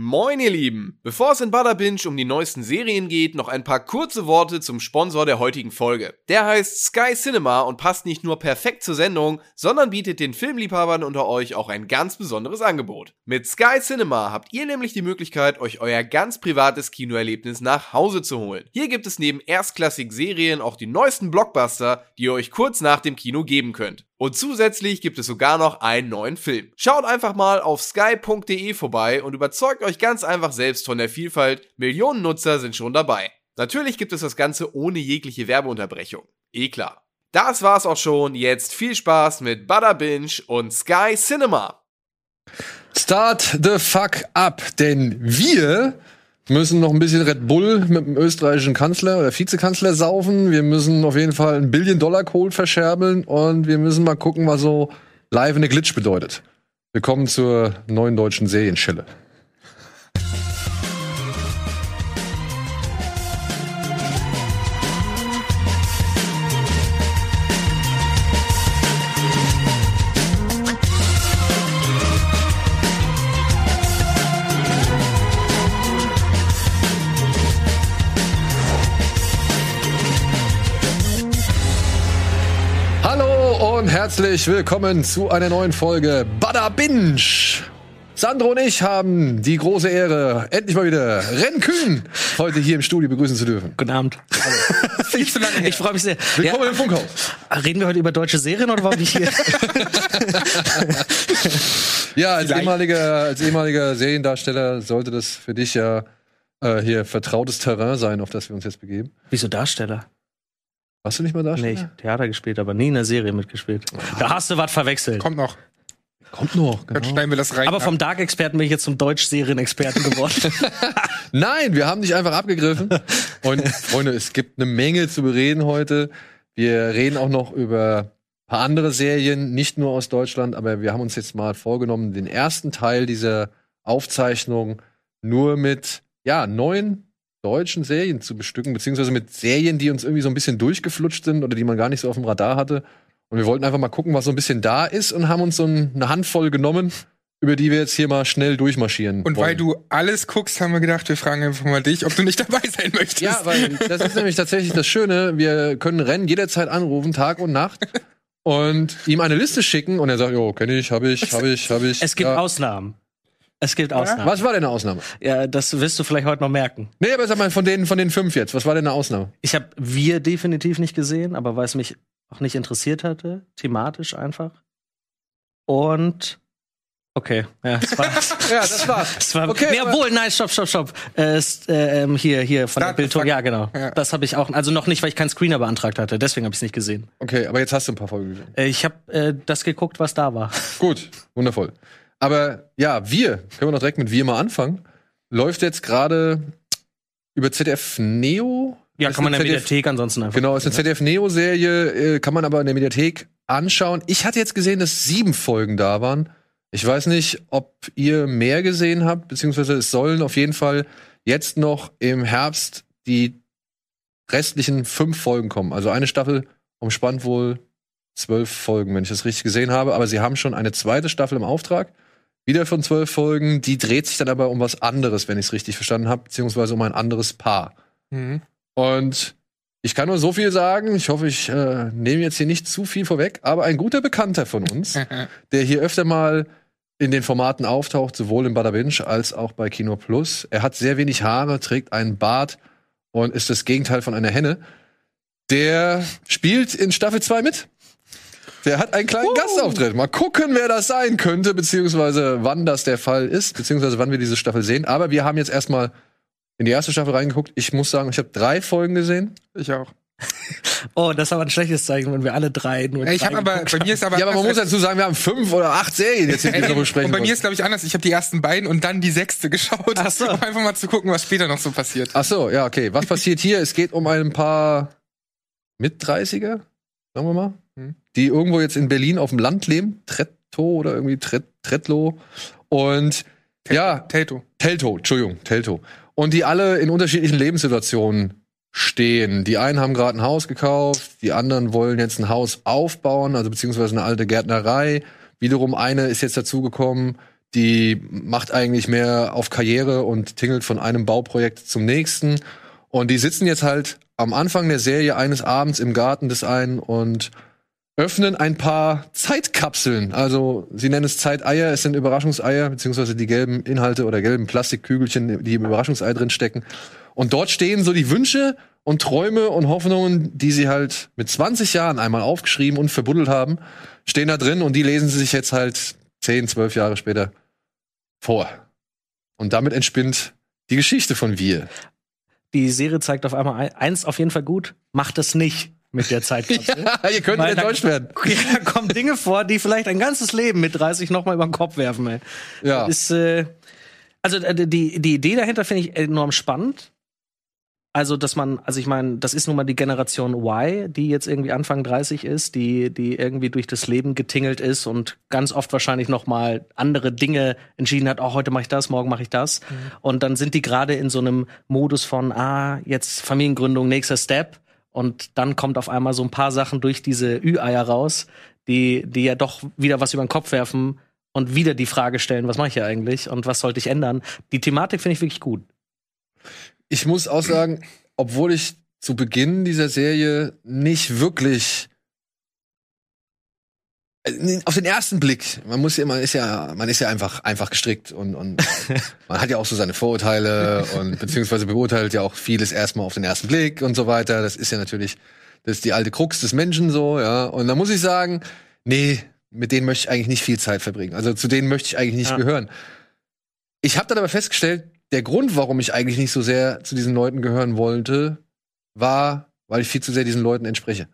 Moin ihr Lieben! Bevor es in Butterbinge um die neuesten Serien geht, noch ein paar kurze Worte zum Sponsor der heutigen Folge. Der heißt Sky Cinema und passt nicht nur perfekt zur Sendung, sondern bietet den Filmliebhabern unter euch auch ein ganz besonderes Angebot. Mit Sky Cinema habt ihr nämlich die Möglichkeit, euch euer ganz privates Kinoerlebnis nach Hause zu holen. Hier gibt es neben erstklassigen Serien auch die neuesten Blockbuster, die ihr euch kurz nach dem Kino geben könnt. Und zusätzlich gibt es sogar noch einen neuen Film. Schaut einfach mal auf sky.de vorbei und überzeugt euch ganz einfach selbst von der Vielfalt. Millionen Nutzer sind schon dabei. Natürlich gibt es das Ganze ohne jegliche Werbeunterbrechung. Eh klar. Das war's auch schon. Jetzt viel Spaß mit Butter Binge und Sky Cinema. Start the fuck up, denn wir müssen noch ein bisschen Red Bull mit dem österreichischen Kanzler oder Vizekanzler saufen. Wir müssen auf jeden Fall einen Billion-Dollar-Kohl verscherbeln und wir müssen mal gucken, was so live in der Glitch bedeutet. Willkommen zur neuen deutschen Serienschelle. Herzlich willkommen zu einer neuen Folge Bada Binge. Sandro und ich haben die große Ehre, endlich mal wieder Ren Kühn heute hier im Studio begrüßen zu dürfen. Guten Abend. Her. Ich freue mich sehr. Willkommen Ja, im Funkhaus. reden wir heute über deutsche Serien oder warum ich hier? Ja, als Vielleicht. ehemaliger, als ehemaliger Seriendarsteller sollte das für dich ja äh, hier vertrautes Terrain sein, auf das wir uns jetzt begeben. Wieso Darsteller? Warst du nicht mal Nee, Darsteller? ich hab Theater gespielt, aber nie in der Serie mitgespielt. Da hast du was verwechselt. Kommt noch. Kommt noch. Dann Genau. schneiden wir das rein. Aber vom Dark-Experten bin ich jetzt zum Deutsch-Serien-Experten geworden. Nein, wir haben dich einfach abgegriffen. Und Freunde, es gibt eine Menge zu bereden heute. Wir reden auch noch über ein paar andere Serien, nicht nur aus Deutschland, aber wir haben uns jetzt mal vorgenommen, den ersten Teil dieser Aufzeichnung nur mit ja, neuen deutschen Serien zu bestücken, beziehungsweise mit Serien, die uns irgendwie so ein bisschen durchgeflutscht sind oder die man gar nicht so auf dem Radar hatte. Und wir wollten einfach mal gucken, was so ein bisschen da ist und haben uns so ein- eine Handvoll genommen, über die wir jetzt hier mal schnell durchmarschieren. Und wollen. weil du alles guckst, haben wir gedacht, wir fragen einfach mal dich, ob du nicht dabei sein möchtest. Ja, weil das ist nämlich tatsächlich das Schöne. Wir können Rennen jederzeit anrufen, Tag und Nacht. Und ihm eine Liste schicken und er sagt, jo, kenne ich, habe ich, habe ich, habe ich. es gibt ja. Ausnahmen. Es gibt Ausnahmen. Was war denn eine Ausnahme? Ja, das wirst du vielleicht heute noch merken. Nee, aber sag mal, von den, von den fünf jetzt, was war denn eine Ausnahme? Ich habe Wir definitiv nicht gesehen, aber weil es mich auch nicht interessiert hatte, thematisch einfach. Und okay, ja, das war's. Ja, das war's. Das war, Okay, nee, obwohl, nein, stopp, stopp, stopp. Äh, äh, ähm, hier, hier von der Start the Bildung. Ja, genau. Ja. Das habe ich auch, also noch nicht, weil ich keinen Screener beantragt hatte. Deswegen habe ich es nicht gesehen. Okay, aber jetzt hast du ein paar Folgen gesehen. Äh, ich habe äh, das geguckt, was da war. Gut, wundervoll. Aber ja, wir, können wir noch direkt mit wir mal anfangen. Läuft jetzt gerade über ZDF Neo. Ja, Ist kann man in der ZDF Mediathek ansonsten einfach. Genau, ist eine ZDF-Neo-Serie, äh, kann man aber in der Mediathek anschauen. Ich hatte jetzt gesehen, dass sieben Folgen da waren. Ich weiß nicht, ob ihr mehr gesehen habt, beziehungsweise es sollen auf jeden Fall jetzt noch im Herbst die restlichen fünf Folgen kommen. Also eine Staffel umspannt wohl zwölf Folgen, wenn ich das richtig gesehen habe. Aber sie haben schon eine zweite Staffel im Auftrag. Wieder von zwölf Folgen. Die dreht sich dann aber um was anderes, wenn ich es richtig verstanden habe, beziehungsweise um ein anderes Paar. Mhm. Und ich kann nur so viel sagen. Ich hoffe, ich äh, nehme jetzt hier nicht zu viel vorweg. Aber ein guter Bekannter von uns, der hier öfter mal in den Formaten auftaucht, sowohl in Bada Binge als auch bei Kino Plus. Er hat sehr wenig Haare, trägt einen Bart und ist das Gegenteil von einer Henne. Der spielt in Staffel 2 mit. Der hat einen kleinen Gastauftritt. Mal gucken, wer das sein könnte, beziehungsweise wann das der Fall ist, beziehungsweise wann wir diese Staffel sehen. Aber wir haben jetzt erstmal in die erste Staffel reingeguckt. Ich muss sagen, ich habe drei Folgen gesehen. Ich auch. Oh, das ist aber ein schlechtes Zeichen, wenn wir alle drei nur Ich habe aber, bei mir ist aber. Ja, aber man muss anders dazu sagen, wir haben fünf oder acht Serien jetzt, die wir darüber als- sprechen und bei mir ist, glaube ich, anders. Ich habe die ersten beiden und dann die sechste geschaut, Ach so. um einfach mal zu gucken, was später noch so passiert. Ach so, ja, okay. Was passiert hier? Es geht um ein paar Mit-30er, sagen wir mal, Hm. die irgendwo jetzt in Berlin auf dem Land leben. Tretto oder irgendwie Tret Tretlo. Und ja, Tato. Telto, Entschuldigung, Telto. Und die alle in unterschiedlichen Lebenssituationen stehen. Die einen haben gerade ein Haus gekauft, die anderen wollen jetzt ein Haus aufbauen, also beziehungsweise eine alte Gärtnerei. Wiederum eine ist jetzt dazugekommen, die macht eigentlich mehr auf Karriere und tingelt von einem Bauprojekt zum nächsten. Und die sitzen jetzt halt am Anfang der Serie eines Abends im Garten des einen und öffnen ein paar Zeitkapseln. Also sie nennen es Zeiteier, es sind Überraschungseier, beziehungsweise die gelben Inhalte oder gelben Plastikkügelchen, die im Überraschungsei drin stecken. Und dort stehen so die Wünsche und Träume und Hoffnungen, die sie halt mit 20 Jahren einmal aufgeschrieben und verbuddelt haben, stehen da drin und die lesen sie sich jetzt halt 10, 12 Jahre später vor. Und damit entspinnt die Geschichte von Wir. Die Serie zeigt auf einmal ein- eins auf jeden Fall gut. Macht es nicht mit der Zeitkapsel. Ja, ihr könnt enttäuscht werden. Ja, da kommen Dinge vor, die vielleicht ein ganzes Leben mit 30 noch mal über den Kopf werfen. Ey. Ja. Ist, äh, also äh, die, die Idee dahinter finde ich enorm spannend. Also, dass man, also ich meine, das ist nun mal die Generation Y, die jetzt irgendwie Anfang 30 ist, die, die irgendwie durch das Leben getingelt ist und ganz oft wahrscheinlich noch mal andere Dinge entschieden hat, oh, heute mache ich das, morgen mache ich das. Und dann sind die gerade in so einem Modus von, ah, jetzt Familiengründung, nächster Step. Und dann kommt auf einmal so ein paar Sachen durch diese Ü-Eier raus, die, die ja doch wieder was über den Kopf werfen und wieder die Frage stellen, was mache ich hier eigentlich und was sollte ich ändern? Die Thematik finde ich wirklich gut. Ich muss auch sagen, obwohl ich zu Beginn dieser Serie nicht wirklich äh, auf den ersten Blick, man muss ja, man ist ja, man ist ja einfach, einfach gestrickt und, und man hat ja auch so seine Vorurteile und beziehungsweise beurteilt ja auch vieles erstmal auf den ersten Blick und so weiter. Das ist ja natürlich, das ist die alte Krux des Menschen so, ja. Und da muss ich sagen, nee, mit denen möchte ich eigentlich nicht viel Zeit verbringen. Also zu denen möchte ich eigentlich nicht Ja. gehören. Ich habe dann aber festgestellt, der Grund, warum ich eigentlich nicht so sehr zu diesen Leuten gehören wollte, war, weil ich viel zu sehr diesen Leuten entspreche.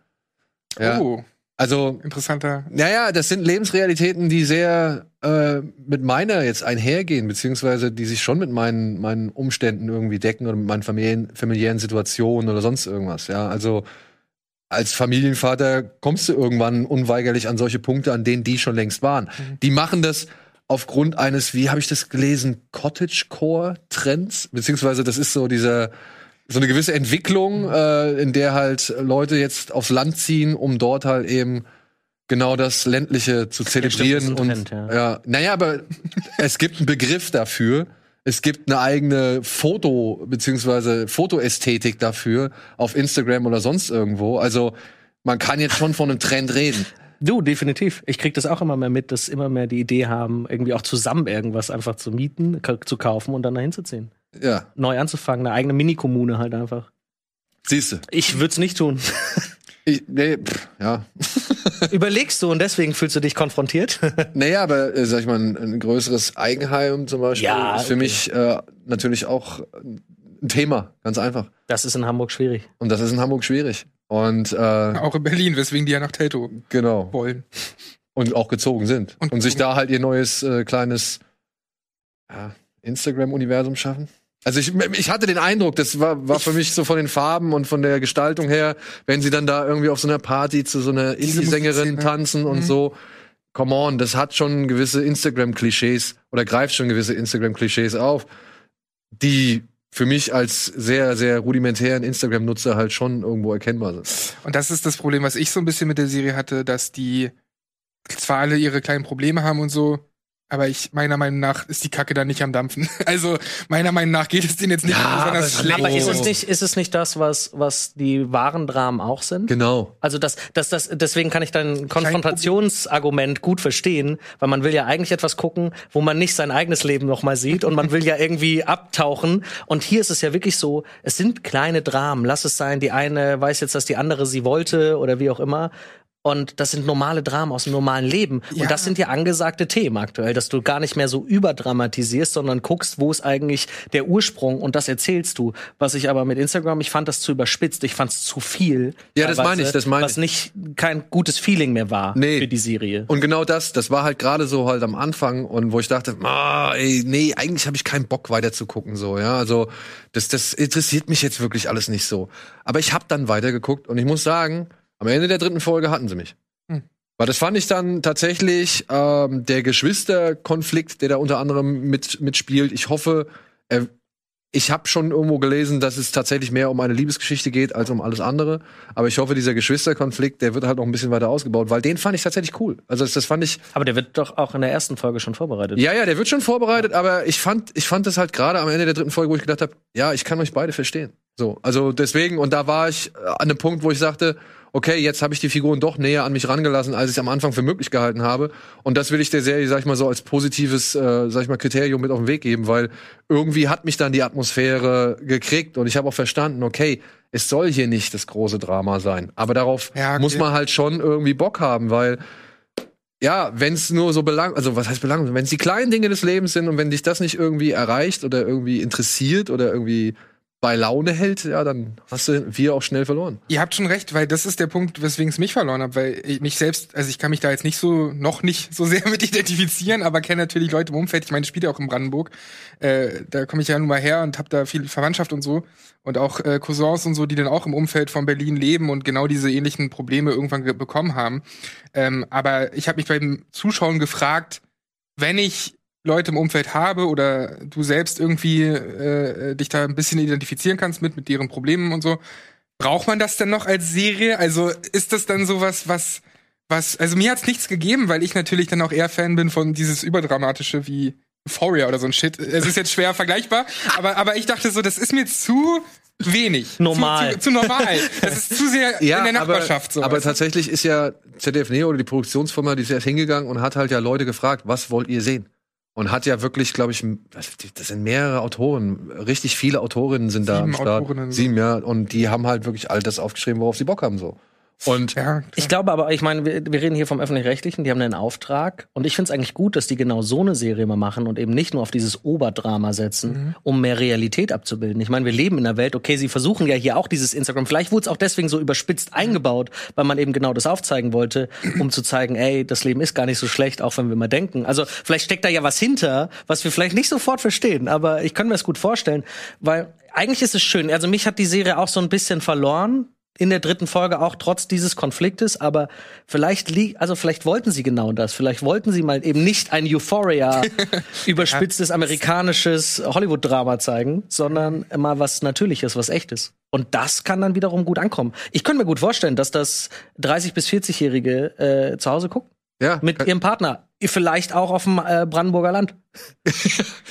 Ja. Oh, Also, interessanter. naja, das sind Lebensrealitäten, die sehr äh, mit meiner jetzt einhergehen, beziehungsweise die sich schon mit meinen, meinen Umständen irgendwie decken oder mit meinen Familien, familiären Situationen oder sonst irgendwas. Ja, also als Familienvater kommst du irgendwann unweigerlich an solche Punkte, an denen die schon längst waren. Die machen das aufgrund eines, wie habe ich das gelesen, Cottagecore-Trends, beziehungsweise das ist so dieser so eine gewisse Entwicklung, äh, in der halt Leute jetzt aufs Land ziehen, um dort halt eben genau das ländliche zu zelebrieren und Trend, ja. ja, naja, aber es gibt einen Begriff dafür. Es gibt eine eigene Foto beziehungsweise Fotoästhetik dafür auf Instagram oder sonst irgendwo. Also man kann jetzt schon von einem Trend reden. Du, definitiv. Ich krieg das auch immer mehr mit, dass immer mehr die Idee haben, irgendwie auch zusammen irgendwas einfach zu mieten, zu kaufen und dann dahin zu ziehen. Ja, Neu anzufangen, eine eigene Mini-Kommune halt einfach. siehst du. Ich würde es nicht tun. Ich, nee, pff, ja. Überlegst du und deswegen fühlst du dich konfrontiert? Naja, aber äh, sag ich mal, ein, ein größeres Eigenheim zum Beispiel Ja, ist für okay. mich äh, natürlich auch ein Thema, ganz einfach. Das ist in Hamburg schwierig. Und das ist in Hamburg schwierig. Und äh, Auch in Berlin, weswegen die ja nach Telto genau. wollen. Und auch gezogen sind. Und Und, sich da halt ihr neues äh, kleines ja, Instagram-Universum schaffen. Also ich, ich hatte den Eindruck, das war, war für mich so von den Farben und von der Gestaltung her, wenn sie dann da irgendwie auf so einer Party zu so einer Indie-Sängerin tanzen und Mhm. so. Come on, das hat schon gewisse Instagram-Klischees oder greift schon gewisse Instagram-Klischees auf, die für mich als sehr, sehr rudimentären Instagram-Nutzer halt schon irgendwo erkennbar sind. Und das ist das Problem, was ich so ein bisschen mit der Serie hatte, dass die zwar alle ihre kleinen Probleme haben und so, aber ich, meiner Meinung nach, ist die Kacke da nicht am Dampfen. Also, meiner Meinung nach geht es denen jetzt nicht Ja, besonders aber- schlecht. Aber ist es Und- nicht, ist es nicht das, was, was die wahren Dramen auch sind? Genau. Also das, das, das, deswegen kann ich dein Konfrontationsargument gut verstehen, weil man will ja eigentlich etwas gucken, wo man nicht sein eigenes Leben noch mal sieht und man will ja irgendwie abtauchen. Und hier ist es ja wirklich so, es sind kleine Dramen. Lass es sein, die eine weiß jetzt, dass die andere sie wollte oder wie auch immer. Und das sind normale Dramen aus dem normalen Leben. Ja. Und das sind ja angesagte Themen aktuell, dass du gar nicht mehr so überdramatisierst, sondern guckst, wo ist eigentlich der Ursprung und das erzählst du. Was ich aber mit Instagram, ich fand das zu überspitzt, ich fand es zu viel. Ja, das meine ich, das meine Was ich. nicht kein gutes Feeling mehr war Nee. für die Serie. Und genau das, das war halt gerade so halt am Anfang und wo ich dachte, ah, ey, nee, eigentlich habe ich keinen Bock weiter zu gucken so, ja, also das das interessiert mich jetzt wirklich alles nicht so. Aber ich habe dann weitergeguckt und ich muss sagen, am Ende der dritten Folge hatten sie mich. Hm. Weil das fand ich dann tatsächlich ähm, der Geschwisterkonflikt, der da unter anderem mit mitspielt. Ich hoffe, er ich habe schon irgendwo gelesen, dass es tatsächlich mehr um eine Liebesgeschichte geht als um alles andere. Aber ich hoffe, dieser Geschwisterkonflikt, der wird halt noch ein bisschen weiter ausgebaut, weil den fand ich tatsächlich cool. Also das, das fand ich. Aber der wird doch auch in der ersten Folge schon vorbereitet. Ja, ja, der wird schon vorbereitet, aber ich fand, ich fand das halt gerade am Ende der dritten Folge, wo ich gedacht habe, ja, ich kann euch beide verstehen. So, also deswegen, und da war ich an einem Punkt, wo ich sagte, okay, jetzt habe ich die Figuren doch näher an mich rangelassen, als ich es am Anfang für möglich gehalten habe. Und das will ich der Serie, sag ich mal so, als positives, äh, sag ich mal, Kriterium mit auf den Weg geben, weil irgendwie hat mich dann die Atmosphäre gekriegt und ich habe auch verstanden, okay, es soll hier nicht das große Drama sein. Aber darauf Ja, okay. muss man halt schon irgendwie Bock haben, weil ja, wenn es nur so belang, also was heißt belang, wenn es die kleinen Dinge des Lebens sind und wenn dich das nicht irgendwie erreicht oder irgendwie interessiert oder irgendwie bei Laune hält, ja, dann hast du wir auch schnell verloren. Ihr habt schon recht, weil das ist der Punkt, weswegen es mich verloren hat, weil ich mich selbst, also ich kann mich da jetzt nicht so, noch nicht so sehr mit identifizieren, aber kenne natürlich Leute im Umfeld. Ich meine, ich spiele auch in Brandenburg. Äh, da komme ich ja nun mal her und habe da viel Verwandtschaft und so. Und auch äh, Cousins und so, die dann auch im Umfeld von Berlin leben und genau diese ähnlichen Probleme irgendwann ge- bekommen haben. Ähm, aber ich habe mich beim Zuschauen gefragt, wenn ich Leute im Umfeld habe oder du selbst irgendwie äh, dich da ein bisschen identifizieren kannst mit, mit deren Problemen und so, braucht man das denn noch als Serie? Also ist das dann sowas, was, was, also mir hat's nichts gegeben, weil ich natürlich dann auch eher Fan bin von dieses Überdramatische wie Euphoria oder so ein Shit. Es ist jetzt schwer vergleichbar, aber, aber ich dachte so, das ist mir zu wenig. Normal. Zu, zu, zu normal. Das ist zu sehr in der Nachbarschaft so. aber du? tatsächlich ist ja ZDF Neo oder die Produktionsfirma, die ist erst hingegangen und hat halt ja Leute gefragt, was wollt ihr sehen? Und hat ja wirklich, glaube ich, das sind mehrere Autoren, richtig viele Autorinnen sind da am Sieben Start. Autorinnen. Sieben, ja. Und die haben halt wirklich all das aufgeschrieben, worauf sie Bock haben, so. Und ja, Ich glaube aber, ich meine, wir, wir reden hier vom Öffentlich-Rechtlichen, die haben einen Auftrag. Und ich finde es eigentlich gut, dass die genau so eine Serie mal machen und eben nicht nur auf dieses Oberdrama setzen, um mehr Realität abzubilden. Ich meine, wir leben in einer Welt, okay, sie versuchen ja hier auch dieses Instagram. Vielleicht wurde es auch deswegen so überspitzt eingebaut, weil man eben genau das aufzeigen wollte, um zu zeigen, ey, das Leben ist gar nicht so schlecht, auch wenn wir mal denken. Also vielleicht steckt da ja was hinter, was wir vielleicht nicht sofort verstehen, aber ich kann mir das gut vorstellen, weil eigentlich ist es schön. Also mich hat die Serie auch so ein bisschen verloren in der dritten Folge auch trotz dieses Konfliktes, aber vielleicht liegt, also vielleicht wollten sie genau das. Vielleicht wollten sie mal eben nicht ein Euphoria überspitztes amerikanisches Hollywood-Drama zeigen, sondern mal was Natürliches, was Echtes. Und das kann dann wiederum gut ankommen. Ich könnte mir gut vorstellen, dass das 30 bis 40-Jährige äh, zu Hause gucken ja, mit ihrem Partner, vielleicht auch auf dem äh, Brandenburger Land.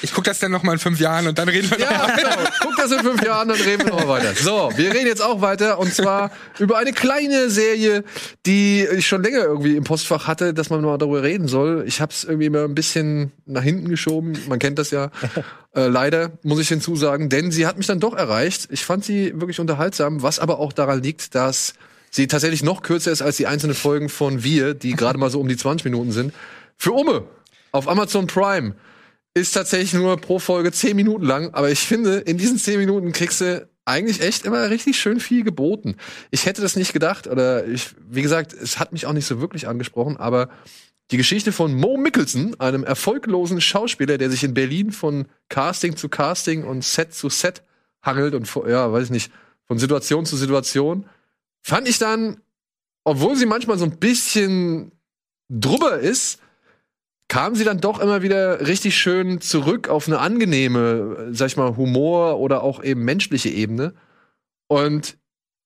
ich guck das dann noch mal in fünf Jahren und dann reden wir noch Ja, genau. Guck das in fünf Jahren, dann reden wir noch weiter. So, wir reden jetzt auch weiter und zwar über eine kleine Serie, die ich schon länger irgendwie im Postfach hatte, dass man mal darüber reden soll. Ich habe es irgendwie immer ein bisschen nach hinten geschoben. Man kennt das ja. Äh, leider muss ich hinzusagen, denn sie hat mich dann doch erreicht. Ich fand sie wirklich unterhaltsam, was aber auch daran liegt, dass sie tatsächlich noch kürzer ist als die einzelnen Folgen von Wir, die gerade mal so um die 20 Minuten sind. Für Umme auf Amazon Prime ist tatsächlich nur pro Folge 10 Minuten lang, aber ich finde, in diesen 10 Minuten kriegst du eigentlich echt immer richtig schön viel geboten. Ich hätte das nicht gedacht, oder ich, wie gesagt, es hat mich auch nicht so wirklich angesprochen, aber die Geschichte von Mo Mickelson, einem erfolglosen Schauspieler, der sich in Berlin von Casting zu Casting und Set zu Set hangelt und, ja, weiß ich nicht, von Situation zu Situation, fand ich dann, obwohl sie manchmal so ein bisschen drüber ist, kam sie dann doch immer wieder richtig schön zurück auf eine angenehme, äh, sag ich mal, Humor oder auch eben menschliche Ebene. Und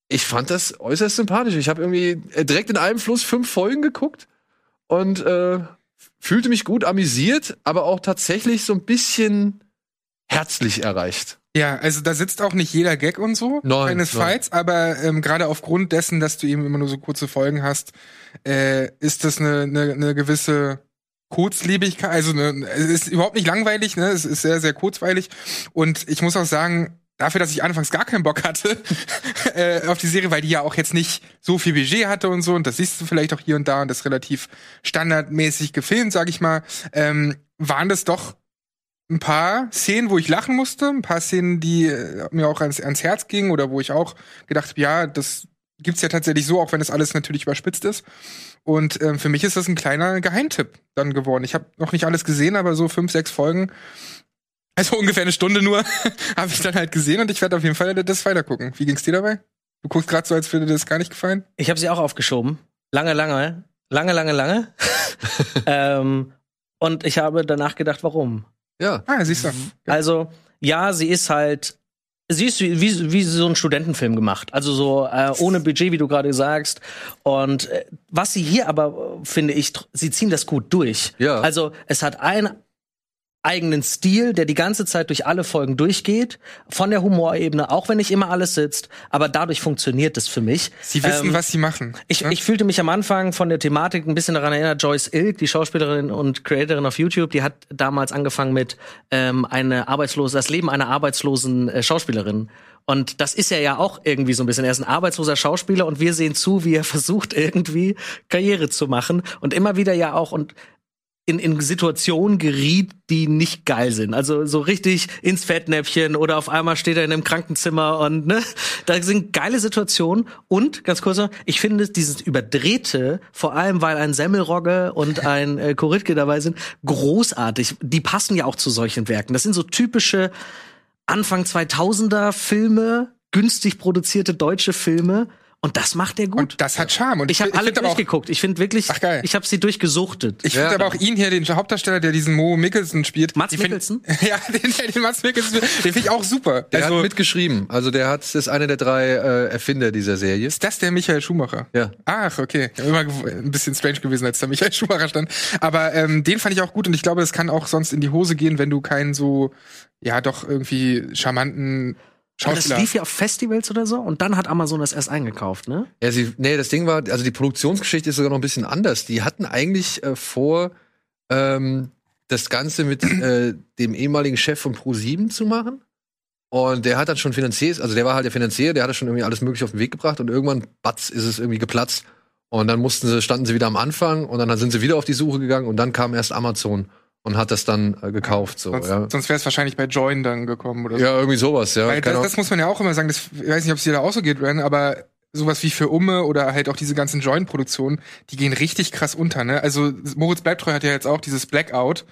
ich fand das äußerst sympathisch. Ich habe irgendwie äh, direkt in einem Fluss fünf Folgen geguckt und äh, fühlte mich gut amüsiert, aber auch tatsächlich so ein bisschen herzlich erreicht. Ja, also da sitzt auch nicht jeder Gag und so, Nein, keinesfalls, aber ähm, gerade aufgrund dessen, dass du eben immer nur so kurze Folgen hast, äh, ist das eine, eine, eine gewisse Kurzlebigkeit, also eine, es ist überhaupt nicht langweilig, ne? Es ist sehr, sehr kurzweilig. Und ich muss auch sagen, dafür, dass ich anfangs gar keinen Bock hatte äh, auf die Serie, weil die ja auch jetzt nicht so viel Budget hatte und so, und das siehst du vielleicht auch hier und da und das relativ standardmäßig gefilmt, sag ich mal, ähm, waren das doch ein paar Szenen, wo ich lachen musste, ein paar Szenen, die äh, mir auch ans, ans Herz gingen oder wo ich auch gedacht habe, ja, das gibt's ja tatsächlich so, auch wenn das alles natürlich überspitzt ist. Und ähm, für mich ist das ein kleiner Geheimtipp dann geworden. Ich habe noch nicht alles gesehen, aber so fünf, sechs Folgen, also ungefähr eine Stunde nur, habe ich dann halt gesehen und ich werde auf jeden Fall das weitergucken. Wie ging's dir dabei? Du guckst gerade so, als würde dir das gar nicht gefallen. Ich habe sie auch aufgeschoben. Lange, lange, lange, lange, lange. ähm, und ich habe danach gedacht, warum? Ja. Ah, siehst du. Also, ja, sie ist halt Sie ist wie, wie, wie so ein Studentenfilm gemacht. Also so äh, ohne Budget, wie du gerade sagst. Und äh, was sie hier aber, äh, finde ich, sie ziehen das gut durch. Ja. Also es hat einen eigenen Stil, der die ganze Zeit durch alle Folgen durchgeht. Von der Humorebene, auch wenn nicht immer alles sitzt. Aber dadurch funktioniert es für mich. Sie wissen, Ähm, was sie machen. ich, ne? ich fühlte mich am Anfang von der Thematik ein bisschen daran erinnert. Joyce Ilk, die Schauspielerin und Creatorin auf YouTube, die hat damals angefangen mit ähm, eine arbeitslose, das Leben einer arbeitslosen äh, Schauspielerin. Und das ist er ja auch irgendwie so ein bisschen. Er ist ein arbeitsloser Schauspieler und wir sehen zu, wie er versucht irgendwie Karriere zu machen und immer wieder ja auch und in, in Situationen geriet, die nicht geil sind. Also so richtig ins Fettnäpfchen oder auf einmal steht er in einem Krankenzimmer und ne, da sind geile Situationen. Und ganz kurz noch, ich finde dieses überdrehte, vor allem weil ein Semmelrogge und ein äh, Koritke dabei sind, großartig. Die passen ja auch zu solchen Werken. Das sind so typische Anfang 2000er Filme, günstig produzierte deutsche Filme. Und das macht er gut. Und das hat Charme. Und ich habe alle durchgeguckt. Ich finde wirklich, Ach, geil. ich habe sie durchgesuchtet. ich finde Ja. aber auch ihn hier, den Hauptdarsteller, der diesen Mo Mickelson spielt. Mats Mikkelsen? Ja, den, den Mats Mikkelsen, den finde ich auch super. Der also, hat mitgeschrieben. Also der hat, ist einer der drei äh, Erfinder dieser Serie. ist das der Michael Schumacher? Ja. Ach, okay. Immer ein bisschen strange gewesen, als da Michael Schumacher stand. Aber ähm, den fand ich auch gut und ich glaube, das kann auch sonst in die Hose gehen, wenn du keinen so, ja, doch irgendwie charmanten Aber das Schauspieler lief ja auf Festivals oder so und dann hat Amazon das erst eingekauft, ne? Ja, sie, nee, das Ding war, also die Produktionsgeschichte ist sogar noch ein bisschen anders. Die hatten eigentlich äh, vor, ähm, das Ganze mit äh, dem ehemaligen Chef von Pro7 zu machen. Und der hat dann schon Finanzier, also der war halt der Finanzier, der hatte schon irgendwie alles mögliche auf den Weg gebracht und irgendwann, batz, ist es irgendwie geplatzt. Und dann mussten sie, standen sie wieder am Anfang und dann sind sie wieder auf die Suche gegangen und dann kam erst Amazon und hat das dann äh, gekauft. So, Sonst, ja. sonst wäre es wahrscheinlich bei Join dann gekommen oder so. ja, irgendwie sowas, ja. Weil das, das muss man ja auch immer sagen. Das, ich weiß nicht, ob es dir da auch so geht, Ren, aber sowas wie für Umme oder halt auch diese ganzen Join-Produktionen, die gehen richtig krass unter, ne? Also Moritz Bleibtreu hat ja jetzt auch dieses Blackout.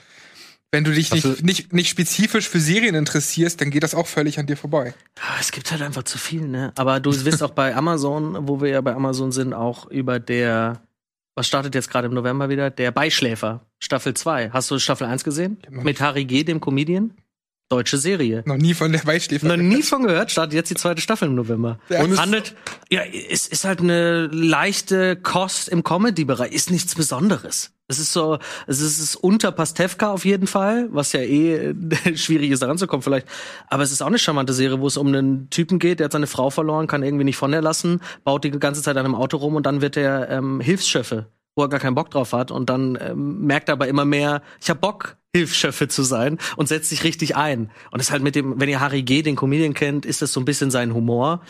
Wenn du dich nicht, nicht, nicht spezifisch für Serien interessierst, dann geht das auch völlig an dir vorbei. Ah, Es gibt halt einfach zu viel, ne? Aber du wisst auch bei Amazon, wo wir ja bei Amazon sind, auch über der, was startet jetzt gerade im November wieder? Der Beischläfer, Staffel 2. Hast du Staffel 1 gesehen? Mit Harry G., dem Comedian? Deutsche Serie. Noch nie von der Beischläfer. Noch nie von gehört, startet jetzt die zweite Staffel im November. Ja. Und es- Handelt, ja, es ist halt eine leichte Kost im Comedy-Bereich, ist nichts Besonderes. Es ist so, es ist, ist unter Pastewka auf jeden Fall, was ja eh schwierig ist, da ranzukommen vielleicht. Aber es ist auch eine charmante Serie, wo es um einen Typen geht, der hat seine Frau verloren, kann irgendwie nicht von der lassen, baut die ganze Zeit an einem Auto rum und dann wird er ähm, Hilfsschöffe, wo er gar keinen Bock drauf hat und dann ähm, merkt er aber immer mehr, ich hab Bock, Hilfsschöffe zu sein und setzt sich richtig ein. Und es ist halt mit dem, wenn ihr Harry G., den Comedian kennt, ist das so ein bisschen sein Humor.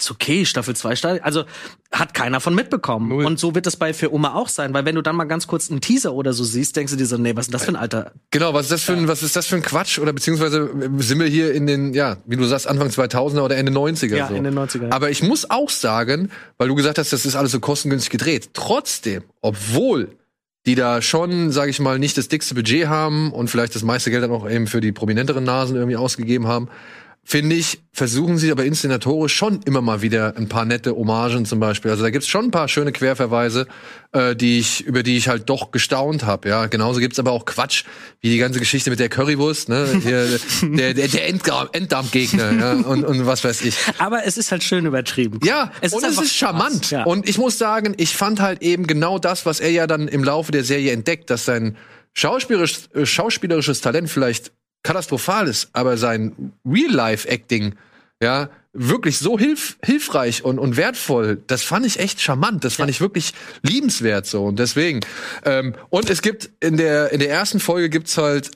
Ist okay, Staffel 2 startet. Also hat keiner von mitbekommen. Null. Und so wird das bei für Oma auch sein, weil wenn du dann mal ganz kurz einen Teaser oder so siehst, denkst du dir so, nee, was ist das für ein alter? Genau, was ist das für ein, was ist das für ein Quatsch? Oder beziehungsweise sind wir hier in den, ja, wie du sagst, Anfang 2000er oder Ende 90er? Ja, so. in den 90er. Aber ich muss auch sagen, weil du gesagt hast, das ist alles so kostengünstig gedreht. Trotzdem, obwohl die da schon, sage ich mal, nicht das dickste Budget haben und vielleicht das meiste Geld dann auch eben für die prominenteren Nasen irgendwie ausgegeben haben, finde ich, versuchen sie aber inszenatorisch schon immer mal wieder ein paar nette Hommagen zum Beispiel. Also da gibt's schon ein paar schöne Querverweise, äh, die ich, über die ich halt doch gestaunt habe. Ja, genauso gibt's aber auch Quatsch, wie die ganze Geschichte mit der Currywurst, ne? Hier, der, der, der Enddarm- Enddarmgegner, ja, und, und was weiß ich. Aber es ist halt schön übertrieben. Ja, es und ist es ist charmant. Ja. Und ich muss sagen, ich fand halt eben genau das, was er ja dann im Laufe der Serie entdeckt, dass sein schauspielerisch, äh, schauspielerisches Talent vielleicht katastrophal ist, aber sein Real-Life-Acting, ja, wirklich so hilf hilfreich und, und wertvoll. Das fand ich echt charmant. Das fand ich wirklich liebenswert so. Und deswegen. Ähm, und es gibt in der, in der ersten Folge gibt's halt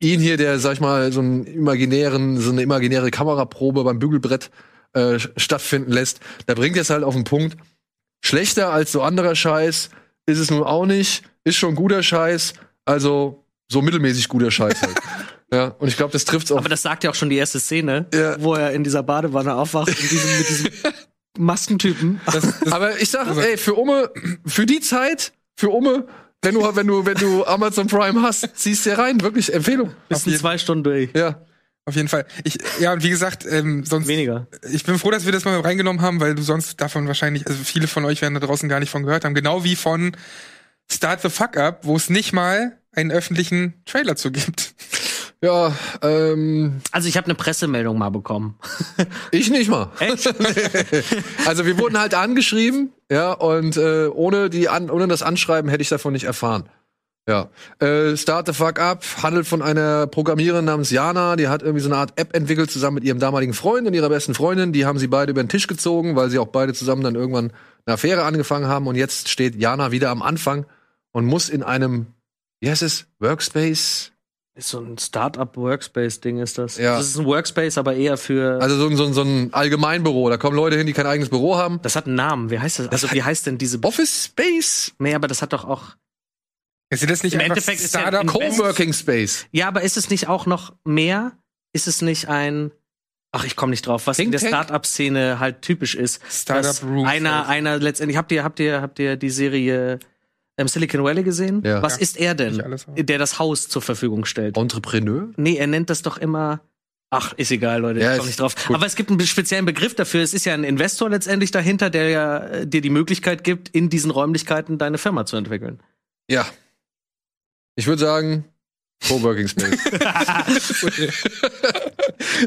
ihn hier, der, sag ich mal, so einen imaginären, so eine imaginäre Kameraprobe beim Bügelbrett äh, stattfinden lässt. Da bringt er es halt auf den Punkt. Schlechter als so anderer Scheiß ist es nun auch nicht. Ist schon guter Scheiß. Also so mittelmäßig guter Scheiß halt. ja, und ich glaube, das trifft's auch. Aber das sagt ja auch schon die erste Szene, Ja. wo er in dieser Badewanne aufwacht und diesem, mit diesem Maskentypen. Aber ich sag, ey, für Umme, für die Zeit, für Umme, wenn du, wenn du, wenn du Amazon Prime hast, ziehst dir rein, wirklich Empfehlung. Bist in jeden- zwei Stunden durch. Ja. Auf jeden Fall. Ich, ja, und wie gesagt, ähm, sonst. Weniger. Ich bin froh, dass wir das mal reingenommen haben, weil du sonst davon wahrscheinlich, also viele von euch werden da draußen gar nicht von gehört haben. Genau wie von Start the Fuck Up, wo es nicht mal einen öffentlichen Trailer zu gibt. Ja, ähm, Also ich habe eine Pressemeldung mal bekommen. ich nicht mal. Echt? Also wir wurden halt angeschrieben, ja, und äh, ohne die an, ohne das Anschreiben hätte ich davon nicht erfahren. Ja. Äh, Start the Fuck Up handelt von einer Programmiererin namens Jana, die hat irgendwie so eine Art App entwickelt zusammen mit ihrem damaligen Freund und ihrer besten Freundin. Die haben sie beide über den Tisch gezogen, weil sie auch beide zusammen dann irgendwann eine Affäre angefangen haben. Und jetzt steht Jana wieder am Anfang und muss in einem, wie heißt es, Workspace? Ist so ein Startup-Workspace-Ding ist das. Ja. Das ist ein Workspace, aber eher für. Also so, ein- so, ein- so ein Allgemeinbüro. Da kommen Leute hin, die kein eigenes Büro haben. das hat einen Namen. Wie heißt das? Also wie heißt denn diese? Office Space? Nee, aber das hat doch auch. Ist das nicht Im einfach Endeffekt ist ja Startup in- Coworking Space. Ja, aber ist es nicht auch noch mehr? Ist es nicht ein. Ach, ich komme nicht drauf, was in Think der Tank? Startup-Szene halt typisch ist. Startup Roots. Einer, einer letztendlich. Habt ihr, habt ihr, habt ihr die Serie ähm, Silicon Valley gesehen? Ja. Was Ja. ist er denn, der das Haus zur Verfügung stellt? Entrepreneur? Nee, er nennt das doch immer. Ach, ist egal, Leute, Ja, ich komm nicht drauf. gut. Aber es gibt einen speziellen Begriff dafür. Es ist ja ein Investor letztendlich dahinter, der ja äh, dir die Möglichkeit gibt, in diesen Räumlichkeiten deine Firma zu entwickeln. Ja. Ich würde sagen, Coworking Space.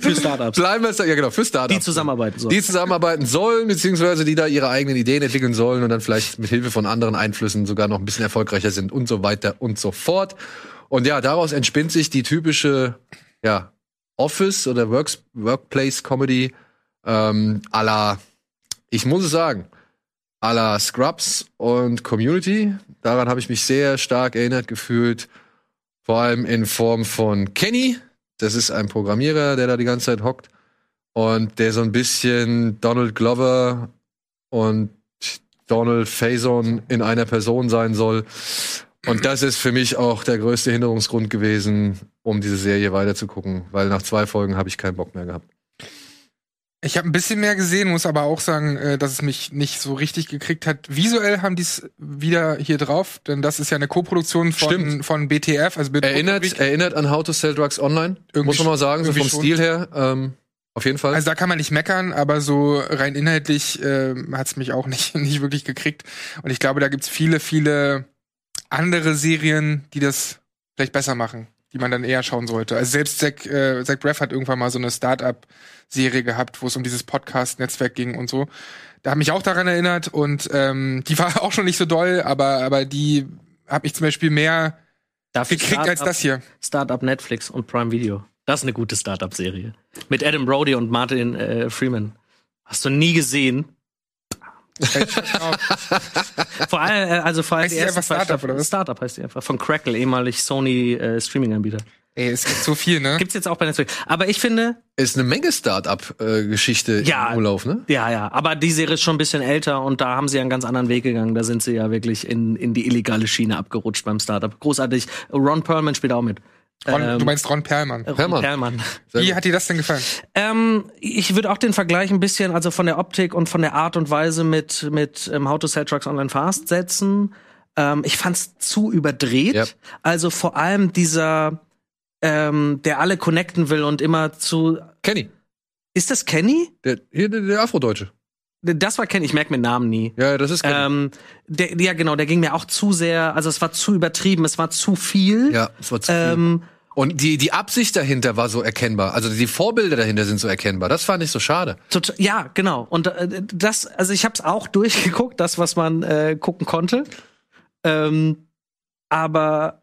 Für Startups. Bleiben wir ja genau, für Startups. Die zusammenarbeiten sollen. Die zusammenarbeiten sollen, beziehungsweise die da ihre eigenen Ideen entwickeln sollen und dann vielleicht mit Hilfe von anderen Einflüssen sogar noch ein bisschen erfolgreicher sind und so weiter und so fort. Und ja, daraus entspinnt sich die typische, ja, Office- oder Works Workplace-Comedy ähm, à la, ich muss es sagen, à la Scrubs und Community. Daran habe ich mich sehr stark erinnert gefühlt. Vor allem in Form von Kenny. Das ist ein Programmierer, der da die ganze Zeit hockt. Und der so ein bisschen Donald Glover und Donald Faison in einer Person sein soll. Und das ist für mich auch der größte Hinderungsgrund gewesen, um diese Serie weiterzugucken, weil nach zwei Folgen habe ich keinen Bock mehr gehabt. Ich habe ein bisschen mehr gesehen, muss aber auch sagen, äh, dass es mich nicht so richtig gekriegt hat. Visuell haben die es wieder hier drauf, denn das ist ja eine Koproduktion von, Stimmt. von BTF, also Erinnert, erinnert an How to Sell Drugs Online, Irgendwie muss man mal sagen, so vom schon. Stil her. Ähm, auf jeden Fall. Also da kann man nicht meckern, aber so rein inhaltlich äh, hat es mich auch nicht, nicht wirklich gekriegt. Und ich glaube, da gibt's viele, viele andere Serien, die das vielleicht besser machen, die man dann eher schauen sollte. Also selbst Zach, äh, Zach Braff hat irgendwann mal so eine Start-up-Serie gehabt, wo es um dieses Podcast-Netzwerk ging und so. Da hat mich auch daran erinnert und ähm, die war auch schon nicht so doll, aber, aber die hat mich zum Beispiel mehr Dafür gekriegt als das hier. Startup Netflix und Prime Video. Das ist eine gute Startup-Serie. Mit Adam Brody und Martin äh, Freeman. Hast du nie gesehen? Vor allem, äh, also vor allem Heißt die ersten einfach Startup, oder was? Startup heißt die einfach. Von Crackle, ehemalig Sony äh, Streaming-Anbieter. Ey, es gibt so viel, ne? Gibt's jetzt auch bei Netflix. Aber ich finde, ist eine Menge Start-up-Geschichte Ja. im Umlauf, ne? ja, ja, aber die Serie ist schon ein bisschen älter und da haben sie einen ganz anderen Weg gegangen. Da sind sie ja wirklich in, in die illegale Schiene abgerutscht beim Startup. Großartig. Ron Perlman spielt auch mit. Ron, Ähm, du meinst Ron Perlmann. Ron Perlman. Perlman. Sehr Wie hat dir das denn gefallen? Ähm, ich würde auch den Vergleich ein bisschen, also von der Optik und von der Art und Weise mit, mit ähm, How to Sell Trucks Online Fast setzen. Ähm, ich fand's zu überdreht. Yep. Also vor allem dieser, ähm, der alle connecten will und immer zu. Kenny, Ist das Kenny? der, hier, der, der Afrodeutsche. Das war Kenny, ich merke mir Namen nie. Ja, das ist Kenny. Ähm, der, ja, genau, der ging mir auch zu sehr, also es war zu übertrieben, es war zu viel. ja, das war zu viel. Ähm, Und die, die Absicht dahinter war so erkennbar. Also die Vorbilder dahinter sind so erkennbar. Das fand ich so schade. Ja, genau. Und äh, das, also ich habe es auch durchgeguckt, das, was man äh, gucken konnte. Ähm, aber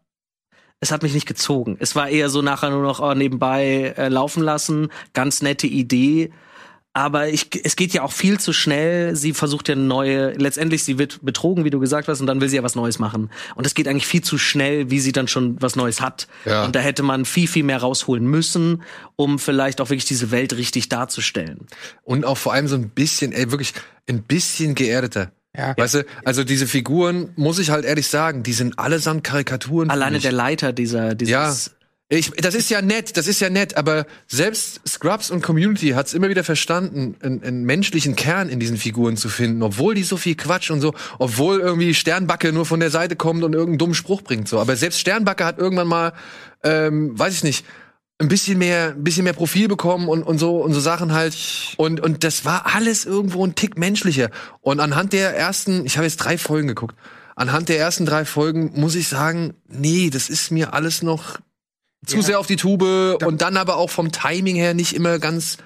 es hat mich nicht gezogen. Es war eher so nachher nur noch oh, nebenbei äh, laufen lassen. Ganz nette Idee. Aber ich, es geht ja auch viel zu schnell. Sie versucht ja eine neue, letztendlich sie wird betrogen, wie du gesagt hast, und dann will sie ja was Neues machen. Und es geht eigentlich viel zu schnell, wie sie dann schon was Neues hat. Ja. Und da hätte man viel, viel mehr rausholen müssen, um vielleicht auch wirklich diese Welt richtig darzustellen. Und auch vor allem so ein bisschen, ey, wirklich ein bisschen geerdeter. Ja. Weißt du, also diese Figuren, muss ich halt ehrlich sagen, die sind allesamt Karikaturen. für Alleine mich. der Leiter dieser, dieses, Ja. Ich, das ist ja nett, das ist ja nett, aber selbst Scrubs und Community hat es immer wieder verstanden, einen, einen menschlichen Kern in diesen Figuren zu finden, obwohl die so viel Quatsch und so, obwohl irgendwie Sternbacke nur von der Seite kommt und irgendeinen dummen Spruch bringt so. Aber selbst Sternbacke hat irgendwann mal, ähm, weiß ich nicht, ein bisschen mehr, ein bisschen mehr Profil bekommen und, und so und so Sachen halt. Und und das war alles irgendwo ein Tick menschlicher. Und anhand der ersten, ich habe jetzt drei Folgen geguckt. Anhand der ersten drei Folgen muss ich sagen, nee, das ist mir alles noch zu Ja. sehr auf die Tube Da- und dann aber auch vom Timing her nicht immer ganz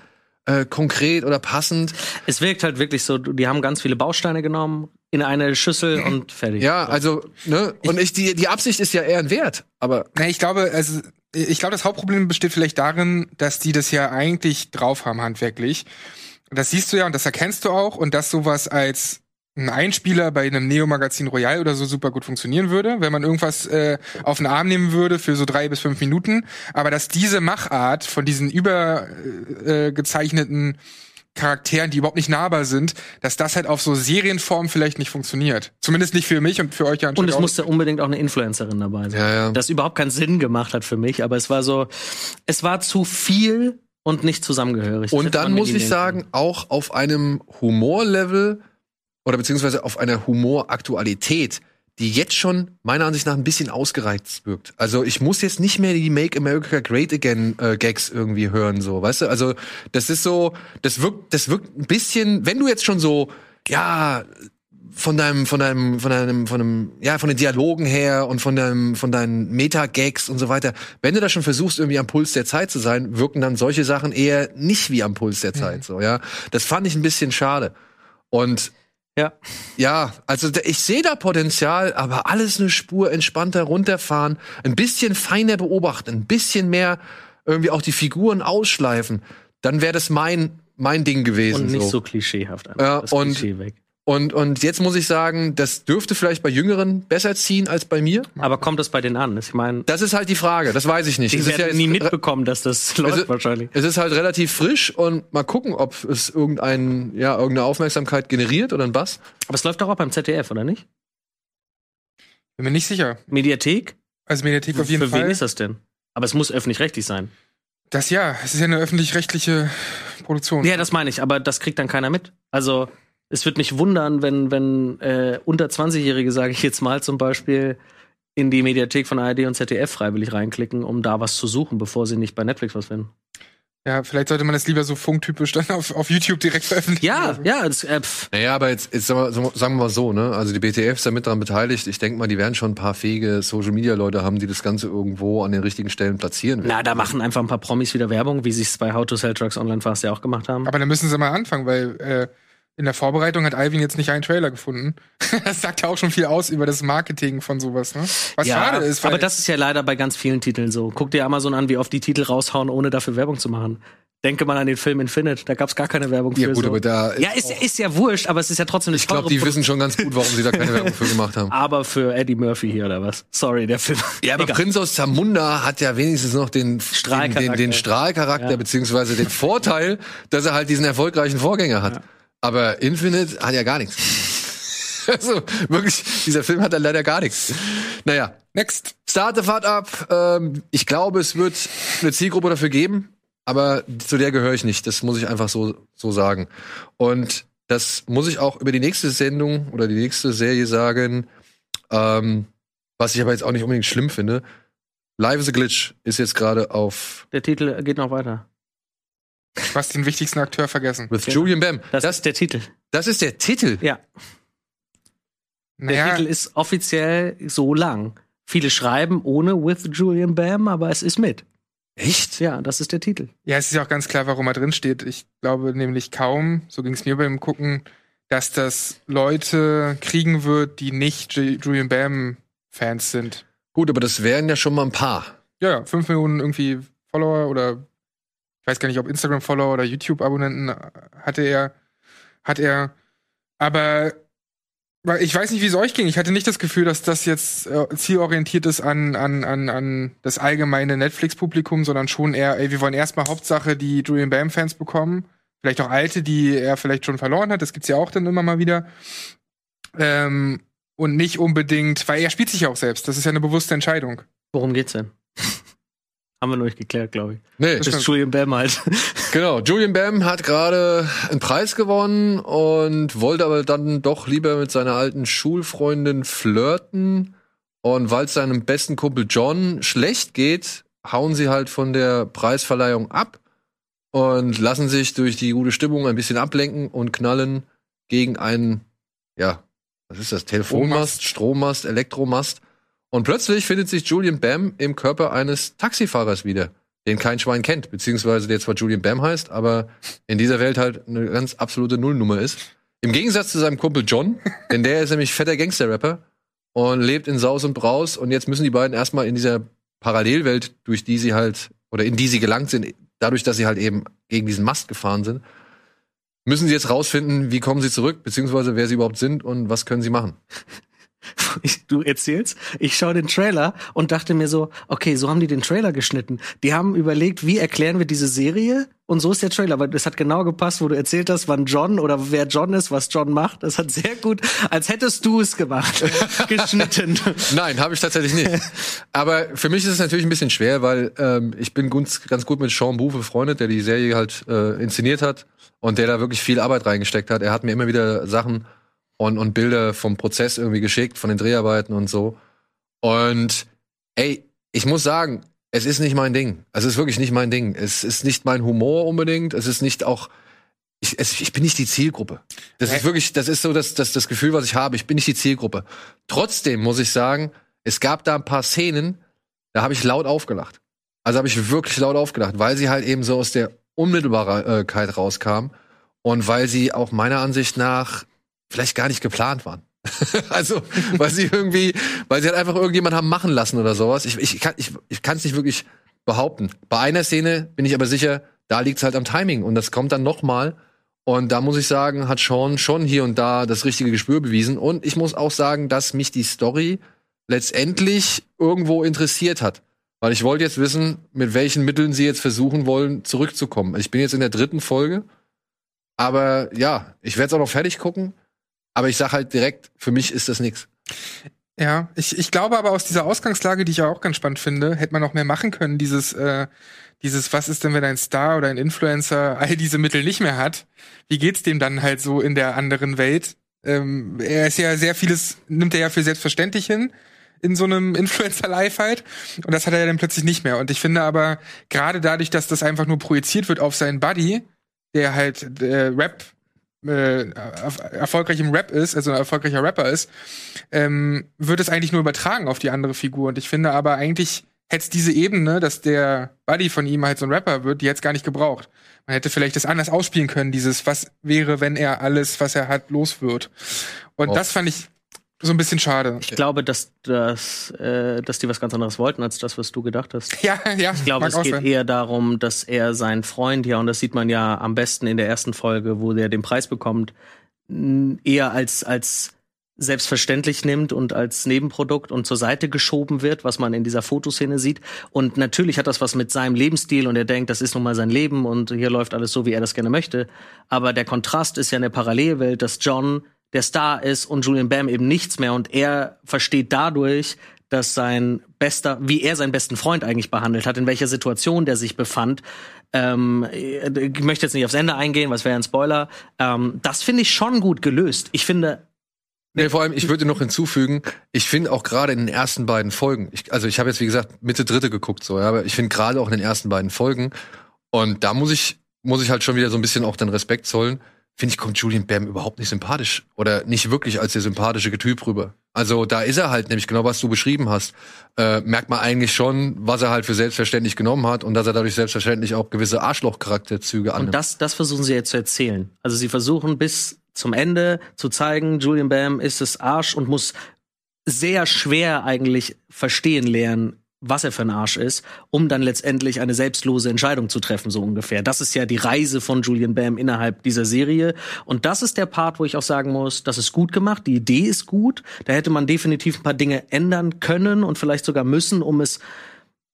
äh, konkret oder passend. Es wirkt halt wirklich so, die haben ganz viele Bausteine genommen, in eine Schüssel und fertig. Ja, also, ne? Und ich, die, die Absicht ist ja eher ein Wert, aber Na, ich glaube, also ich glaube, das Hauptproblem besteht vielleicht darin, dass die das ja eigentlich drauf haben handwerklich. Das siehst du ja und das erkennst du auch und dass sowas als ein Einspieler bei einem Neo-Magazin Royal oder so super gut funktionieren würde, wenn man irgendwas äh, auf den Arm nehmen würde für so drei bis fünf Minuten. Aber dass diese Machart von diesen übergezeichneten äh, gezeichneten Charakteren, die überhaupt nicht nahbar sind, dass das halt auf so Serienform vielleicht nicht funktioniert. Zumindest nicht für mich und für euch ja Und es musste unbedingt auch eine Influencerin dabei sein. Ja, ja. Das überhaupt keinen Sinn gemacht hat für mich, aber es war so, es war zu viel und nicht zusammengehörig. Das Und dann muss ich sagen, auch auf einem Humorlevel oder beziehungsweise auf einer Humoraktualität, die jetzt schon meiner Ansicht nach ein bisschen ausgereizt wirkt. Also ich muss jetzt nicht mehr die Make America Great Again äh, Gags irgendwie hören, so, weißt du? Also das ist so, das wirkt, das wirkt ein bisschen, wenn du jetzt schon so, ja, von deinem, von deinem, von deinem, von einem, ja, von den Dialogen her und von deinem, von deinen Meta-Gags und so weiter. Wenn du da schon versuchst, irgendwie am Puls der Zeit zu sein, wirken dann solche Sachen eher nicht wie am Puls der Zeit, so, ja. Das fand ich ein bisschen schade. Und Ja. ja, also ich sehe da Potenzial, aber alles eine Spur entspannter runterfahren, ein bisschen feiner beobachten, ein bisschen mehr irgendwie auch die Figuren ausschleifen, dann wäre das mein mein Ding gewesen. Und nicht so, klischeehaft. einfach. Ja, das und- Klischee weg. Und, und jetzt muss ich sagen, das dürfte vielleicht bei Jüngeren besser ziehen als bei mir. Aber kommt das bei denen an? Ich meine, Das ist halt die Frage, das weiß ich nicht. die Es ist, werden ja nie mitbekommen, dass das läuft Also- wahrscheinlich. es ist halt relativ frisch und mal gucken, ob es irgendein, ja, irgendeine Aufmerksamkeit generiert oder ein Bass. Aber es läuft doch auch beim ZDF, oder nicht? bin mir nicht sicher. Mediathek? Also Mediathek auf jeden Für Fall. wen ist das denn? Aber es muss öffentlich-rechtlich sein. Das ja, es ist ja eine öffentlich-rechtliche Produktion. Ja, das meine ich, aber das kriegt dann keiner mit. Also, es wird mich wundern, wenn, wenn äh, unter 20-Jährige, sage ich jetzt mal zum Beispiel, in die Mediathek von ARD und ZDF freiwillig reinklicken, um da was zu suchen, bevor sie nicht bei Netflix was finden. Ja, vielleicht sollte man das lieber so funktypisch dann auf, auf YouTube direkt veröffentlichen. Ja, ja, das, äh, pff, Naja, aber jetzt, jetzt sagen, wir, so- sagen wir mal so, ne? Also die BTF ist da mit daran beteiligt. Ich denke mal, die werden schon ein paar fähige Social Media Leute haben, die das Ganze irgendwo an den richtigen Stellen platzieren werden. na, da machen einfach ein paar Promis wieder Werbung, wie sie es bei How to Sell Trucks Online Fast ja auch gemacht haben. Aber dann müssen sie mal anfangen, weil äh, in der Vorbereitung hat Alvin jetzt nicht einen Trailer gefunden. das sagt ja auch schon viel aus über das Marketing von sowas, ne? Was ja, schade ist, weil aber das ist ja leider bei ganz vielen Titeln so. Guck dir Amazon an, wie oft die Titel raushauen, ohne dafür Werbung zu machen. Denke mal an den Film Infinite, da gab's gar keine Werbung Ja, für. gut, so. aber da ja, ist, ist ja wurscht, aber es ist ja trotzdem eine ich glaube, die wissen schon ganz gut, warum sie da keine Werbung für gemacht haben. Aber für Eddie Murphy hier oder was? Sorry, der Film. Ja, aber Egal. Prinz aus Zamunda hat ja wenigstens noch den Strahlcharakter. den, den, den Strahlcharakter, Ja. beziehungsweise den Vorteil, dass er halt diesen erfolgreichen Vorgänger hat. Aber Infinite hat ja gar nichts. Also wirklich, dieser Film hat da leider gar nichts. Naja, next. Start the Fahrt ab. Ähm, ich glaube, es wird eine Zielgruppe dafür geben, aber zu der gehöre ich nicht. Das muss ich einfach so, so sagen. Und das muss ich auch über die nächste Sendung oder die nächste Serie sagen, ähm, was ich aber jetzt auch nicht unbedingt schlimm finde. Live is a Glitch ist jetzt gerade auf Der Titel geht noch weiter. Du hast den wichtigsten Akteur vergessen. with Ja. Julian Bam. Das, Das, ist der Titel. das ist der Titel. Ja, der Naja, Titel ist offiziell so lang. Viele schreiben ohne with Julian Bam, aber es ist mit. Echt? Ja, das ist der Titel. ja, es ist ja auch ganz klar, warum er drin steht. Ich glaube nämlich kaum, so ging es mir beim Gucken, dass das Leute kriegen wird, die nicht Julian Bam Fans sind. Gut, aber das wären ja schon mal ein paar. Ja, ja, 5 Millionen irgendwie Follower oder ich weiß gar nicht, ob Instagram-Follower oder YouTube-Abonnenten hatte er, hat er. Aber ich weiß nicht, wie es euch ging. Ich hatte nicht das Gefühl, dass das jetzt äh, zielorientiert ist an, an, an, an das allgemeine Netflix-Publikum, sondern schon eher, ey, wir wollen erstmal Hauptsache die Julian Bam-Fans bekommen. Vielleicht auch alte, die er vielleicht schon verloren hat. Das gibt's ja auch dann immer mal wieder. Ähm, und nicht unbedingt, weil er spielt sich ja auch selbst. Das ist ja eine bewusste Entscheidung. Worum geht's denn? Haben wir noch nicht geklärt, glaube ich. Nee, Das ist Julian Bam halt. Genau, Julian Bam hat gerade einen Preis gewonnen und wollte aber dann doch lieber mit seiner alten Schulfreundin flirten. Und weil es seinem besten Kumpel John schlecht geht, hauen sie halt von der Preisverleihung ab und lassen sich durch die gute Stimmung ein bisschen ablenken und knallen gegen einen, ja, was ist das? Telefonmast, Strommast, Elektromast Und plötzlich findet sich Julian Bam im Körper eines Taxifahrers wieder, den kein Schwein kennt, beziehungsweise der zwar Julian Bam heißt, aber in dieser Welt halt eine ganz absolute Nullnummer ist. Im Gegensatz zu seinem Kumpel John, denn der ist nämlich fetter Gangster-Rapper und lebt in Saus und Braus und jetzt müssen die beiden erstmal in dieser Parallelwelt, durch die sie halt, oder in die sie gelangt sind, dadurch, dass sie halt eben gegen diesen Mast gefahren sind, müssen sie jetzt rausfinden, wie kommen sie zurück, beziehungsweise wer sie überhaupt sind und was können sie machen. Du erzählst, ich schaue den Trailer und dachte mir so, okay, so haben die den Trailer geschnitten. Die haben überlegt, wie erklären wir diese Serie? Und so ist der Trailer, weil es hat genau gepasst, wo du erzählt hast, wann John oder wer John ist, was John macht. Das hat sehr gut, als hättest du es gemacht, geschnitten. Nein, habe ich tatsächlich nicht. Aber für mich ist es natürlich ein bisschen schwer, weil ähm, ich bin ganz, ganz gut mit Sean Boo befreundet, der die Serie halt äh, inszeniert hat und der da wirklich viel Arbeit reingesteckt hat. Er hat mir immer wieder Sachen und, und Bilder vom Prozess irgendwie geschickt, von den Dreharbeiten und so. Und ey, ich muss sagen, es ist nicht mein Ding. Es ist wirklich nicht mein Ding. Es ist nicht mein Humor unbedingt. Es ist nicht auch. Ich, es, ich bin nicht die Zielgruppe. Das ist wirklich, das ist so das, das, das Gefühl, was ich habe. Ich bin nicht die Zielgruppe. Trotzdem muss ich sagen, es gab da ein paar Szenen, da habe ich laut aufgelacht. Also habe ich wirklich laut aufgelacht, weil sie halt eben so aus der Unmittelbarkeit rauskam und weil sie auch meiner Ansicht nach vielleicht gar nicht geplant waren. also, weil sie irgendwie, weil sie halt einfach irgendjemand haben machen lassen oder sowas. Ich, ich kann ich, ich kann es nicht wirklich behaupten. Bei einer Szene bin ich aber sicher, da liegt es halt am Timing und das kommt dann noch mal. Und da muss ich sagen, hat Sean schon hier und da das richtige Gespür bewiesen. Und ich muss auch sagen, dass mich die Story letztendlich irgendwo interessiert hat. Weil ich wollte jetzt wissen, mit welchen Mitteln sie jetzt versuchen wollen, zurückzukommen. Ich bin jetzt in der dritten Folge. Aber ja, ich werde es auch noch fertig gucken. Aber ich sag halt direkt, für mich ist das nichts. Ja, ich, ich glaube aber aus dieser Ausgangslage, die ich auch ganz spannend finde, hätte man noch mehr machen können. Dieses, äh, dieses, was ist denn, wenn ein Star oder ein Influencer all diese Mittel nicht mehr hat? Wie geht's dem dann halt so in der anderen Welt? Ähm, er ist ja sehr vieles, nimmt er ja für selbstverständlich hin in so einem Influencer-Life halt. Und das hat er ja dann plötzlich nicht mehr. Und ich finde aber, gerade dadurch, dass das einfach nur projiziert wird auf seinen Buddy, der halt äh, Rap äh, erfolgreich im Rap ist, also ein erfolgreicher Rapper ist, ähm, wird es eigentlich nur übertragen auf die andere Figur. Und ich finde aber eigentlich hätte es diese Ebene, dass der Buddy von ihm halt so ein Rapper wird, die hätte gar nicht gebraucht. Man hätte vielleicht das anders ausspielen können, dieses, was wäre, wenn er alles, was er hat, los wird. Und oh. das fand ich so ein bisschen schade. Ich glaube, dass, dass, äh, dass die was ganz anderes wollten, als das, was du gedacht hast. Ja, ja. Ich glaube, es geht sein. eher darum, dass er seinen Freund, ja, und das sieht man ja am besten in der ersten Folge, wo der den Preis bekommt, eher als, als selbstverständlich nimmt und als Nebenprodukt und zur Seite geschoben wird, was man in dieser Fotoszene sieht. Und natürlich hat das was mit seinem Lebensstil und er denkt, das ist nun mal sein Leben und hier läuft alles so, wie er das gerne möchte. Aber der Kontrast ist ja eine Parallelwelt, dass John der Star ist und Julian Bam eben nichts mehr und er versteht dadurch, dass sein bester, wie er seinen besten Freund eigentlich behandelt hat, in welcher Situation der sich befand. Ähm, ich möchte jetzt nicht aufs Ende eingehen, was wäre ein Spoiler. Ähm, das finde ich schon gut gelöst. Ich finde, Nee, vor allem, ich würde noch hinzufügen, ich finde auch gerade in den ersten beiden Folgen, ich, also ich habe jetzt wie gesagt Mitte dritte geguckt, so, ja, aber ich finde gerade auch in den ersten beiden Folgen, und da muss ich, muss ich halt schon wieder so ein bisschen auch den Respekt zollen, finde ich, kommt Julian Bam überhaupt nicht sympathisch oder nicht wirklich als der sympathische Typ rüber. Also da ist er halt nämlich genau, was du beschrieben hast. Äh, merkt man eigentlich schon, was er halt für selbstverständlich genommen hat und dass er dadurch selbstverständlich auch gewisse Arschloch-Charakterzüge annimmt. Und das, das versuchen sie jetzt zu erzählen. Also sie versuchen bis zum Ende zu zeigen, Julian Bam ist es Arsch und muss sehr schwer eigentlich verstehen lernen, was er für ein Arsch ist, um dann letztendlich eine selbstlose Entscheidung zu treffen, so ungefähr. Das ist ja die Reise von Julian Bam innerhalb dieser Serie. Und das ist der Part, wo ich auch sagen muss, das ist gut gemacht, die Idee ist gut. Da hätte man definitiv ein paar Dinge ändern können und vielleicht sogar müssen, um es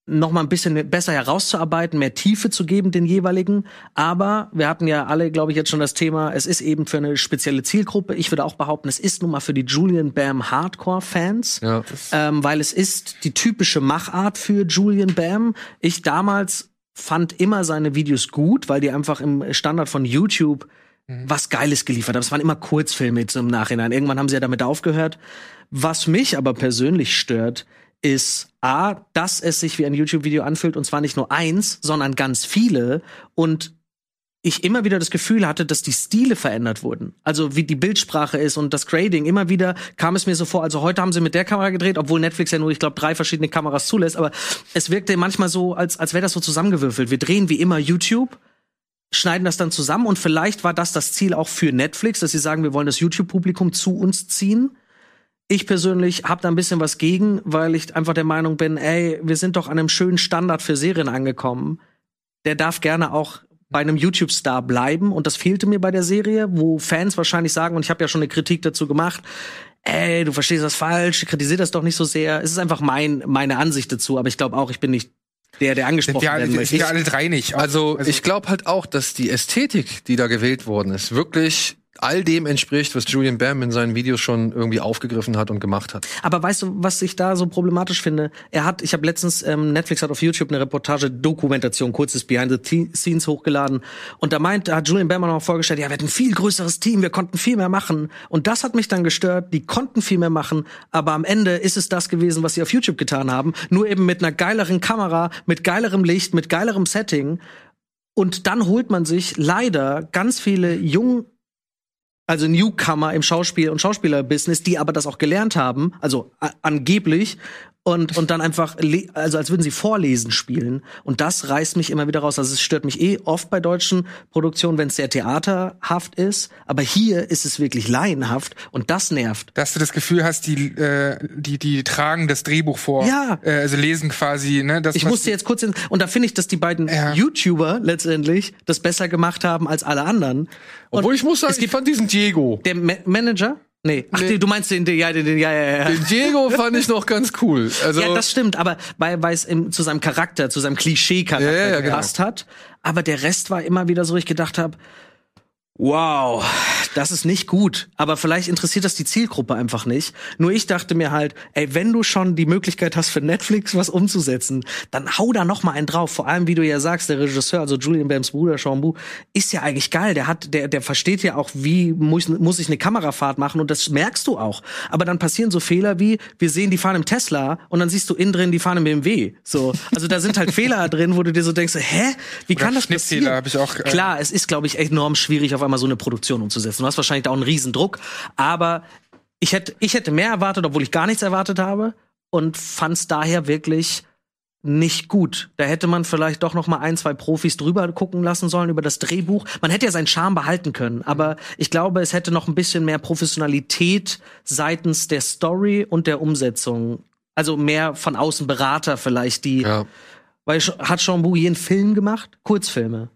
noch mal ein bisschen besser herauszuarbeiten, mehr Tiefe zu geben den jeweiligen. Aber wir hatten ja alle, glaube ich, jetzt schon das Thema, es ist eben für eine spezielle Zielgruppe. Ich würde auch behaupten, es ist nun mal für die Julian Bam Hardcore-Fans, ja. ähm, weil es ist die typische Machart für Julian Bam. Ich damals fand immer seine Videos gut, weil die einfach im Standard von YouTube mhm. was Geiles geliefert haben. Es waren immer Kurzfilme im Nachhinein. Irgendwann haben sie ja damit aufgehört. Was mich aber persönlich stört, ist A, dass es sich wie ein YouTube-Video anfühlt und zwar nicht nur eins, sondern ganz viele und ich immer wieder das Gefühl hatte, dass die Stile verändert wurden. Also wie die Bildsprache ist und das Grading. Immer wieder kam es mir so vor, also heute haben sie mit der Kamera gedreht, obwohl Netflix ja nur, ich glaube, drei verschiedene Kameras zulässt, aber es wirkte manchmal so, als, als wäre das so zusammengewürfelt. Wir drehen wie immer YouTube, schneiden das dann zusammen und vielleicht war das das Ziel auch für Netflix, dass sie sagen, wir wollen das YouTube-Publikum zu uns ziehen. Ich persönlich habe da ein bisschen was gegen, weil ich einfach der Meinung bin, ey, wir sind doch an einem schönen Standard für Serien angekommen. Der darf gerne auch bei einem YouTube-Star bleiben und das fehlte mir bei der Serie, wo Fans wahrscheinlich sagen, und ich habe ja schon eine Kritik dazu gemacht, ey, du verstehst das falsch, kritisier das doch nicht so sehr. Es ist einfach mein, meine Ansicht dazu, aber ich glaube auch, ich bin nicht der, der angesprochen wir, alle, werden sind möchte. wir alle drei nicht. Also, ich glaube halt auch, dass die Ästhetik, die da gewählt worden ist, wirklich all dem entspricht, was Julian Bam in seinen Videos schon irgendwie aufgegriffen hat und gemacht hat. Aber weißt du, was ich da so problematisch finde? Er hat, ich habe letztens, ähm, Netflix hat auf YouTube eine Reportage, Dokumentation, kurzes Behind the Scenes hochgeladen. Und da meint, da hat Julian Bam noch vorgestellt, ja, wir hatten ein viel größeres Team, wir konnten viel mehr machen. Und das hat mich dann gestört, die konnten viel mehr machen, aber am Ende ist es das gewesen, was sie auf YouTube getan haben. Nur eben mit einer geileren Kamera, mit geilerem Licht, mit geilerem Setting. Und dann holt man sich leider ganz viele jung also Newcomer im Schauspiel- und Schauspielerbusiness, die aber das auch gelernt haben, also angeblich, und, und dann einfach, also als würden sie Vorlesen spielen. Und das reißt mich immer wieder raus. Also es stört mich eh oft bei deutschen Produktionen, wenn es sehr theaterhaft ist. Aber hier ist es wirklich laienhaft und das nervt. dass du das Gefühl hast, die, äh, die, die tragen das Drehbuch vor. Ja. Äh, also lesen quasi, ne? Das, Ich musste jetzt kurz in, und da finde ich, dass die beiden Ja. YouTuber letztendlich das besser gemacht haben als alle anderen. Und Obwohl ich muss sagen, es gibt ich fand diesen Diego. der Ma Manager? Nee. Ach, Nee. du meinst den, den, ja, den, den, ja, ja, ja. Den Diego fand ich noch ganz cool. Also, Ja, das stimmt, aber weil, weil es im- zu seinem Charakter, zu seinem Klischee-Charakter Ja, ja, genau. gepasst hat. Aber der Rest war immer wieder so, ich gedacht habe, wow, das ist nicht gut. Aber vielleicht interessiert das die Zielgruppe einfach nicht. Nur ich dachte mir halt, ey, wenn du schon die Möglichkeit hast, für Netflix was umzusetzen, dann hau da noch mal einen drauf. Vor allem, wie du ja sagst, der Regisseur, also Julian Bams Bruder, Sean Bu, ist ja eigentlich geil. Der hat, der, der versteht ja auch, wie muss, muss ich eine Kamerafahrt machen und das merkst du auch. Aber dann passieren so Fehler wie, wir sehen, die fahren im Tesla und dann siehst du innen drin, die fahren im BMW. So, also da sind halt Fehler drin, wo du dir so denkst, hä, wie Oder kann das passieren? hab ich auch, äh, Klar, es ist, glaube ich, enorm schwierig, auf einmal so eine Produktion umzusetzen. Du hast wahrscheinlich da auch einen riesen Druck, aber ich hätte, ich hätte mehr erwartet, obwohl ich gar nichts erwartet habe und fand es daher wirklich nicht gut. Da hätte man vielleicht doch noch mal ein, zwei Profis drüber gucken lassen sollen über das Drehbuch. Man hätte ja seinen Charme behalten können, aber ich glaube, es hätte noch ein bisschen mehr Professionalität seitens der Story und der Umsetzung. Also mehr von außen Berater vielleicht, die ja. weil hat Jean Bouillet einen Film gemacht? Kurzfilme.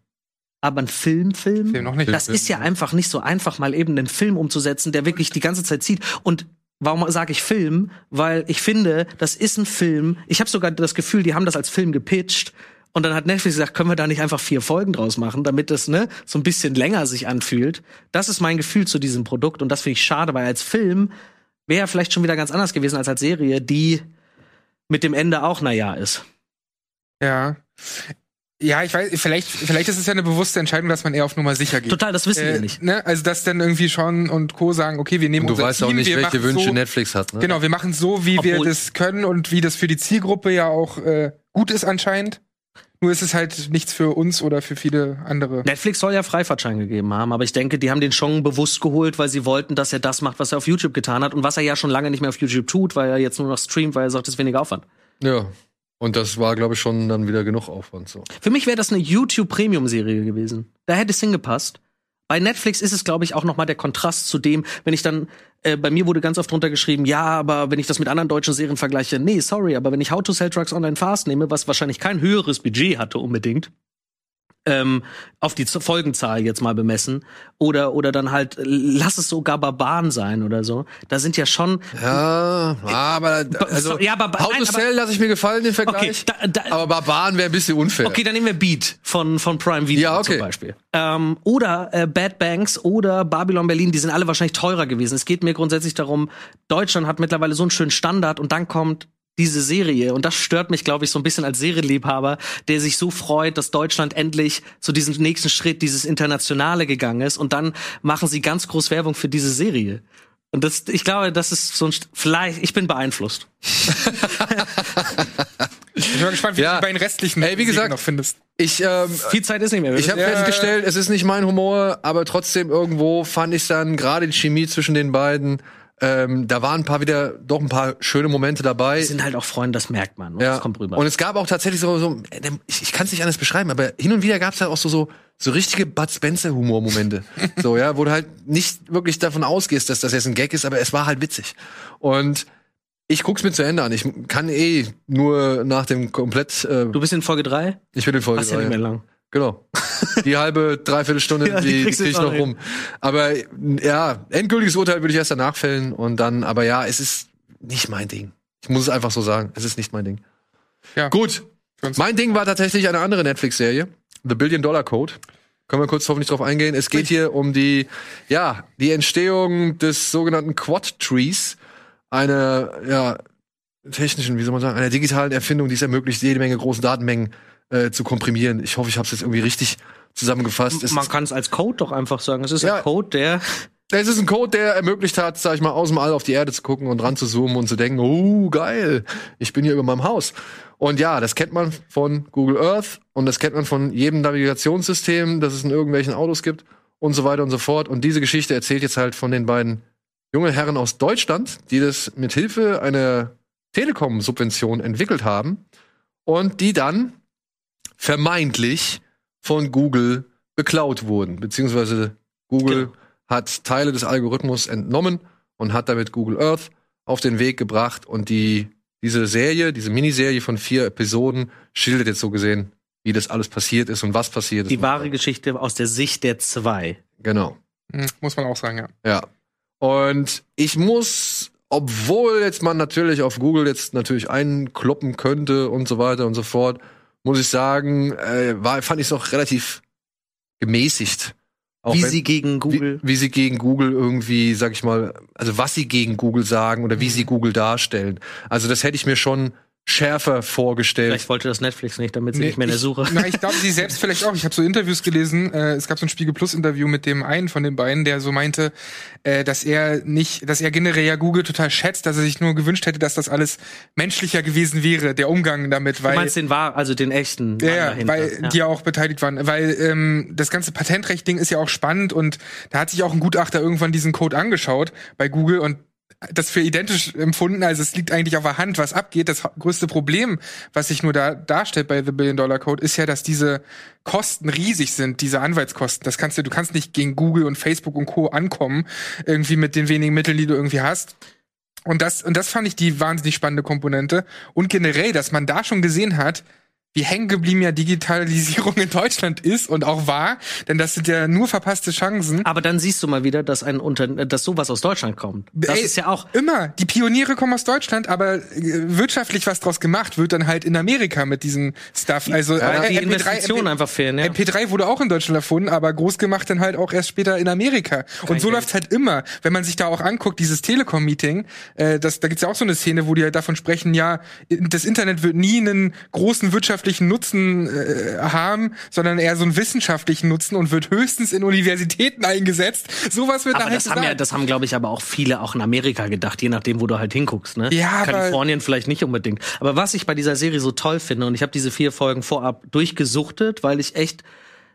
Aber ein Filmfilm? Film noch nicht. Das ist ja einfach nicht so einfach, mal eben einen Film umzusetzen, der wirklich die ganze Zeit zieht. Und warum sage ich Film? Weil ich finde, das ist ein Film. Ich habe sogar das Gefühl, die haben das als Film gepitcht. Und dann hat Netflix gesagt, können wir da nicht einfach vier Folgen draus machen, damit es ne, so ein bisschen länger sich anfühlt. Das ist mein Gefühl zu diesem Produkt. Und das finde ich schade, weil als Film wäre vielleicht schon wieder ganz anders gewesen als als Serie, die mit dem Ende auch naja ist. Ja. Ja, ich weiß, vielleicht, vielleicht ist es ja eine bewusste Entscheidung, dass man eher auf Nummer sicher geht. Total, das wissen wir Äh, nicht. Ne? Also, dass dann irgendwie Sean und Co. sagen, okay, wir nehmen Und du unser weißt Team, auch nicht, wir welche Wünsche so, Netflix hat. Ne? Genau, wir machen so, wie wir Obwohl- das können und wie das für die Zielgruppe ja auch äh, gut ist anscheinend. Nur ist es halt nichts für uns oder für viele andere. Netflix soll ja Freifahrtschein gegeben haben, aber ich denke, die haben den schon bewusst geholt, weil sie wollten, dass er das macht, was er auf YouTube getan hat und was er ja schon lange nicht mehr auf YouTube tut, weil er jetzt nur noch streamt, weil er sagt, es ist weniger Aufwand. Ja. Und das war, glaube ich, schon dann wieder genug Aufwand. So. Für mich wäre das eine YouTube Premium Serie gewesen. Da hätte es hingepasst. Bei Netflix ist es, glaube ich, auch noch mal der Kontrast zu dem, wenn ich dann äh, bei mir wurde ganz oft drunter geschrieben, ja, aber wenn ich das mit anderen deutschen Serien vergleiche, nee, sorry, aber wenn ich How to Sell Trucks Online Fast nehme, was wahrscheinlich kein höheres Budget hatte unbedingt, ähm, auf die Folgenzahl jetzt mal bemessen oder oder dann halt äh, lass es sogar Barbaren sein oder so. Da sind ja schon Ja, aber also so- ja, aber- How nein, to Sell lasse ich mir gefallen, den Vergleich. Okay, da- da- aber Barbaren wäre ein bisschen unfair. Okay, dann nehmen wir Beat von, von Prime Video Ja, okay. zum Beispiel. Ähm, oder äh, Bad Banks oder Babylon Berlin, die sind alle wahrscheinlich teurer gewesen. Es geht mir grundsätzlich darum, Deutschland hat mittlerweile so einen schönen Standard und dann kommt diese Serie und das stört mich, glaube ich, so ein bisschen als Serienliebhaber, der sich so freut, dass Deutschland endlich zu diesem nächsten Schritt, dieses Internationale gegangen ist und dann machen sie ganz groß Werbung für diese Serie. Und das, ich glaube, das ist so ein, St- vielleicht, ich bin beeinflusst. Ich bin gespannt, wie Ja. du die beiden restlichen Ey, wie gesagt, noch findest. Ich, ähm, Viel Zeit ist nicht mehr. ich habe Ja. festgestellt, es ist nicht mein Humor, aber trotzdem irgendwo fand ich dann gerade die Chemie zwischen den beiden. Ähm, da waren ein paar wieder doch ein paar schöne Momente dabei. Die sind halt auch Freunde, das merkt man. Und Ja. Das kommt rüber. Und es gab auch tatsächlich so, so äh, ich, ich kann es nicht anders beschreiben, aber hin und wieder gab es halt auch so, so, so richtige Bud Spencer-Humor-Momente. so, ja, wo du halt nicht wirklich davon ausgehst, dass das jetzt ein Gag ist, aber es war halt witzig. Und ich guck's mir zu Ende an. Ich kann eh nur nach dem komplett. Äh, du bist in Folge 3? ich bin in Folge Hast ja nicht mehr lang. Genau. Die halbe, dreiviertel Stunde, Ja, die die, krieg ich noch rum. Aber ja, endgültiges Urteil würde ich erst danach fällen und dann, aber ja, es ist nicht mein Ding. Ich muss es einfach so sagen. Es ist nicht mein Ding. Ja. Gut. Mein Ding war tatsächlich eine andere Netflix-Serie. The Billion Dollar Code. Können wir kurz hoffentlich drauf eingehen. Es geht hier um die, ja, die Entstehung des sogenannten Quad Trees. Eine, ja, technischen, wie soll man sagen, einer digitalen Erfindung, die es ermöglicht, jede Menge große Datenmengen äh, zu komprimieren. Ich hoffe, ich habe es jetzt irgendwie richtig zusammengefasst. Es, Man kann es als Code doch einfach sagen. Es ist Ja. ein Code, der es ist ein Code, der ermöglicht hat, sag ich mal, aus dem All auf die Erde zu gucken und ran zu zoomen und zu denken, oh, geil, ich bin hier über meinem Haus. Und ja, das kennt man von Google Earth und das kennt man von jedem Navigationssystem, das es in irgendwelchen Autos gibt und so weiter und so fort. Und diese Geschichte erzählt jetzt halt von den beiden jungen Herren aus Deutschland, die das mit Hilfe einer Telekom-Subvention entwickelt haben und die dann vermeintlich von Google beklaut wurden, beziehungsweise Google Genau. hat Teile des Algorithmus entnommen und hat damit Google Earth auf den Weg gebracht und die diese Serie, diese Miniserie von vier Episoden schildert jetzt so gesehen, wie das alles passiert ist und was passiert ist. die wahre Geschichte aus der Sicht der zwei. Genau. Hm, muss man auch sagen, ja. Ja. Und ich muss, obwohl jetzt man natürlich auf Google jetzt natürlich einkloppen könnte und so weiter und so fort, muss ich sagen, äh, war, fand ich es auch relativ gemäßigt. Auch wie wenn- sie gegen Google. Wie, wie sie gegen Google irgendwie, sag ich mal, also was sie gegen Google sagen oder wie sie Google darstellen. Also das hätte ich mir schon schärfer vorgestellt. Vielleicht wollte das Netflix nicht, damit sie Nee, nicht mehr in der ich, Suche. Na, ich glaube, sie selbst vielleicht auch. Ich habe so Interviews gelesen. Äh, es gab so ein Spiegel Plus Interview mit dem einen von den beiden, der so meinte, äh, dass er nicht, dass er generell ja Google total schätzt, dass er sich nur gewünscht hätte, dass das alles menschlicher gewesen wäre, der Umgang damit, Du weil meinst den wahr, also den echten ja, dahinter. weil Ja. die ja auch beteiligt waren. Weil ähm, das ganze Patentrecht-Ding ist ja auch spannend und da hat sich auch ein Gutachter irgendwann diesen Code angeschaut bei Google und das für identisch empfunden. Also es liegt eigentlich auf der Hand, was abgeht. Das größte Problem, was sich nur da darstellt bei The Billion Dollar Code, ist ja, dass diese Kosten riesig sind, diese Anwaltskosten. Das kannst du, du kannst nicht gegen Google und Facebook und Co. ankommen, irgendwie mit den wenigen Mitteln, die du irgendwie hast. Und das, und das fand ich die wahnsinnig spannende Komponente. Und generell, dass man da schon gesehen hat, wie hängen geblieben ja Digitalisierung in Deutschland ist und auch war, denn das sind ja nur verpasste Chancen. Aber dann siehst du mal wieder, dass ein Unter dass sowas aus Deutschland kommt. Das Ey, ist ja auch immer. Die Pioniere kommen aus Deutschland, aber äh, wirtschaftlich was draus gemacht wird dann halt in Amerika mit diesem Stuff. Also äh, die MP3 Investitionen MP einfach fehlen. Ja. MP3 wurde auch in Deutschland erfunden, aber groß gemacht dann halt auch erst später in Amerika. Und so läuft's halt immer. Wenn man sich da auch anguckt, dieses Telekom-Meeting, äh, das, da gibt's ja auch so eine Szene, wo die halt davon sprechen, ja, das Internet wird nie einen großen wirtschaftlichen Nutzen äh, haben, sondern eher so einen wissenschaftlichen Nutzen und wird höchstens in Universitäten eingesetzt. Sowas wird da aber das haben ja, gesagt. das haben, glaube ich, aber auch viele auch in Amerika gedacht, je nachdem, wo du halt hinguckst. Ne? Ja, Kalifornien vielleicht nicht unbedingt. Aber was ich bei dieser Serie so toll finde, und ich habe diese vier Folgen vorab durchgesuchtet, weil ich echt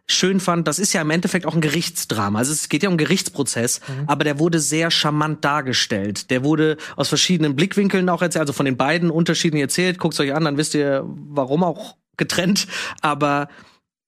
schön fand, das ist ja im Endeffekt auch ein Gerichtsdrama. Also es geht ja um einen Gerichtsprozess, Mhm. aber der wurde sehr charmant dargestellt. Der wurde aus verschiedenen Blickwinkeln auch erzählt, also von den beiden Unterschieden erzählt. Guckt's euch an, dann wisst ihr, warum auch getrennt. Aber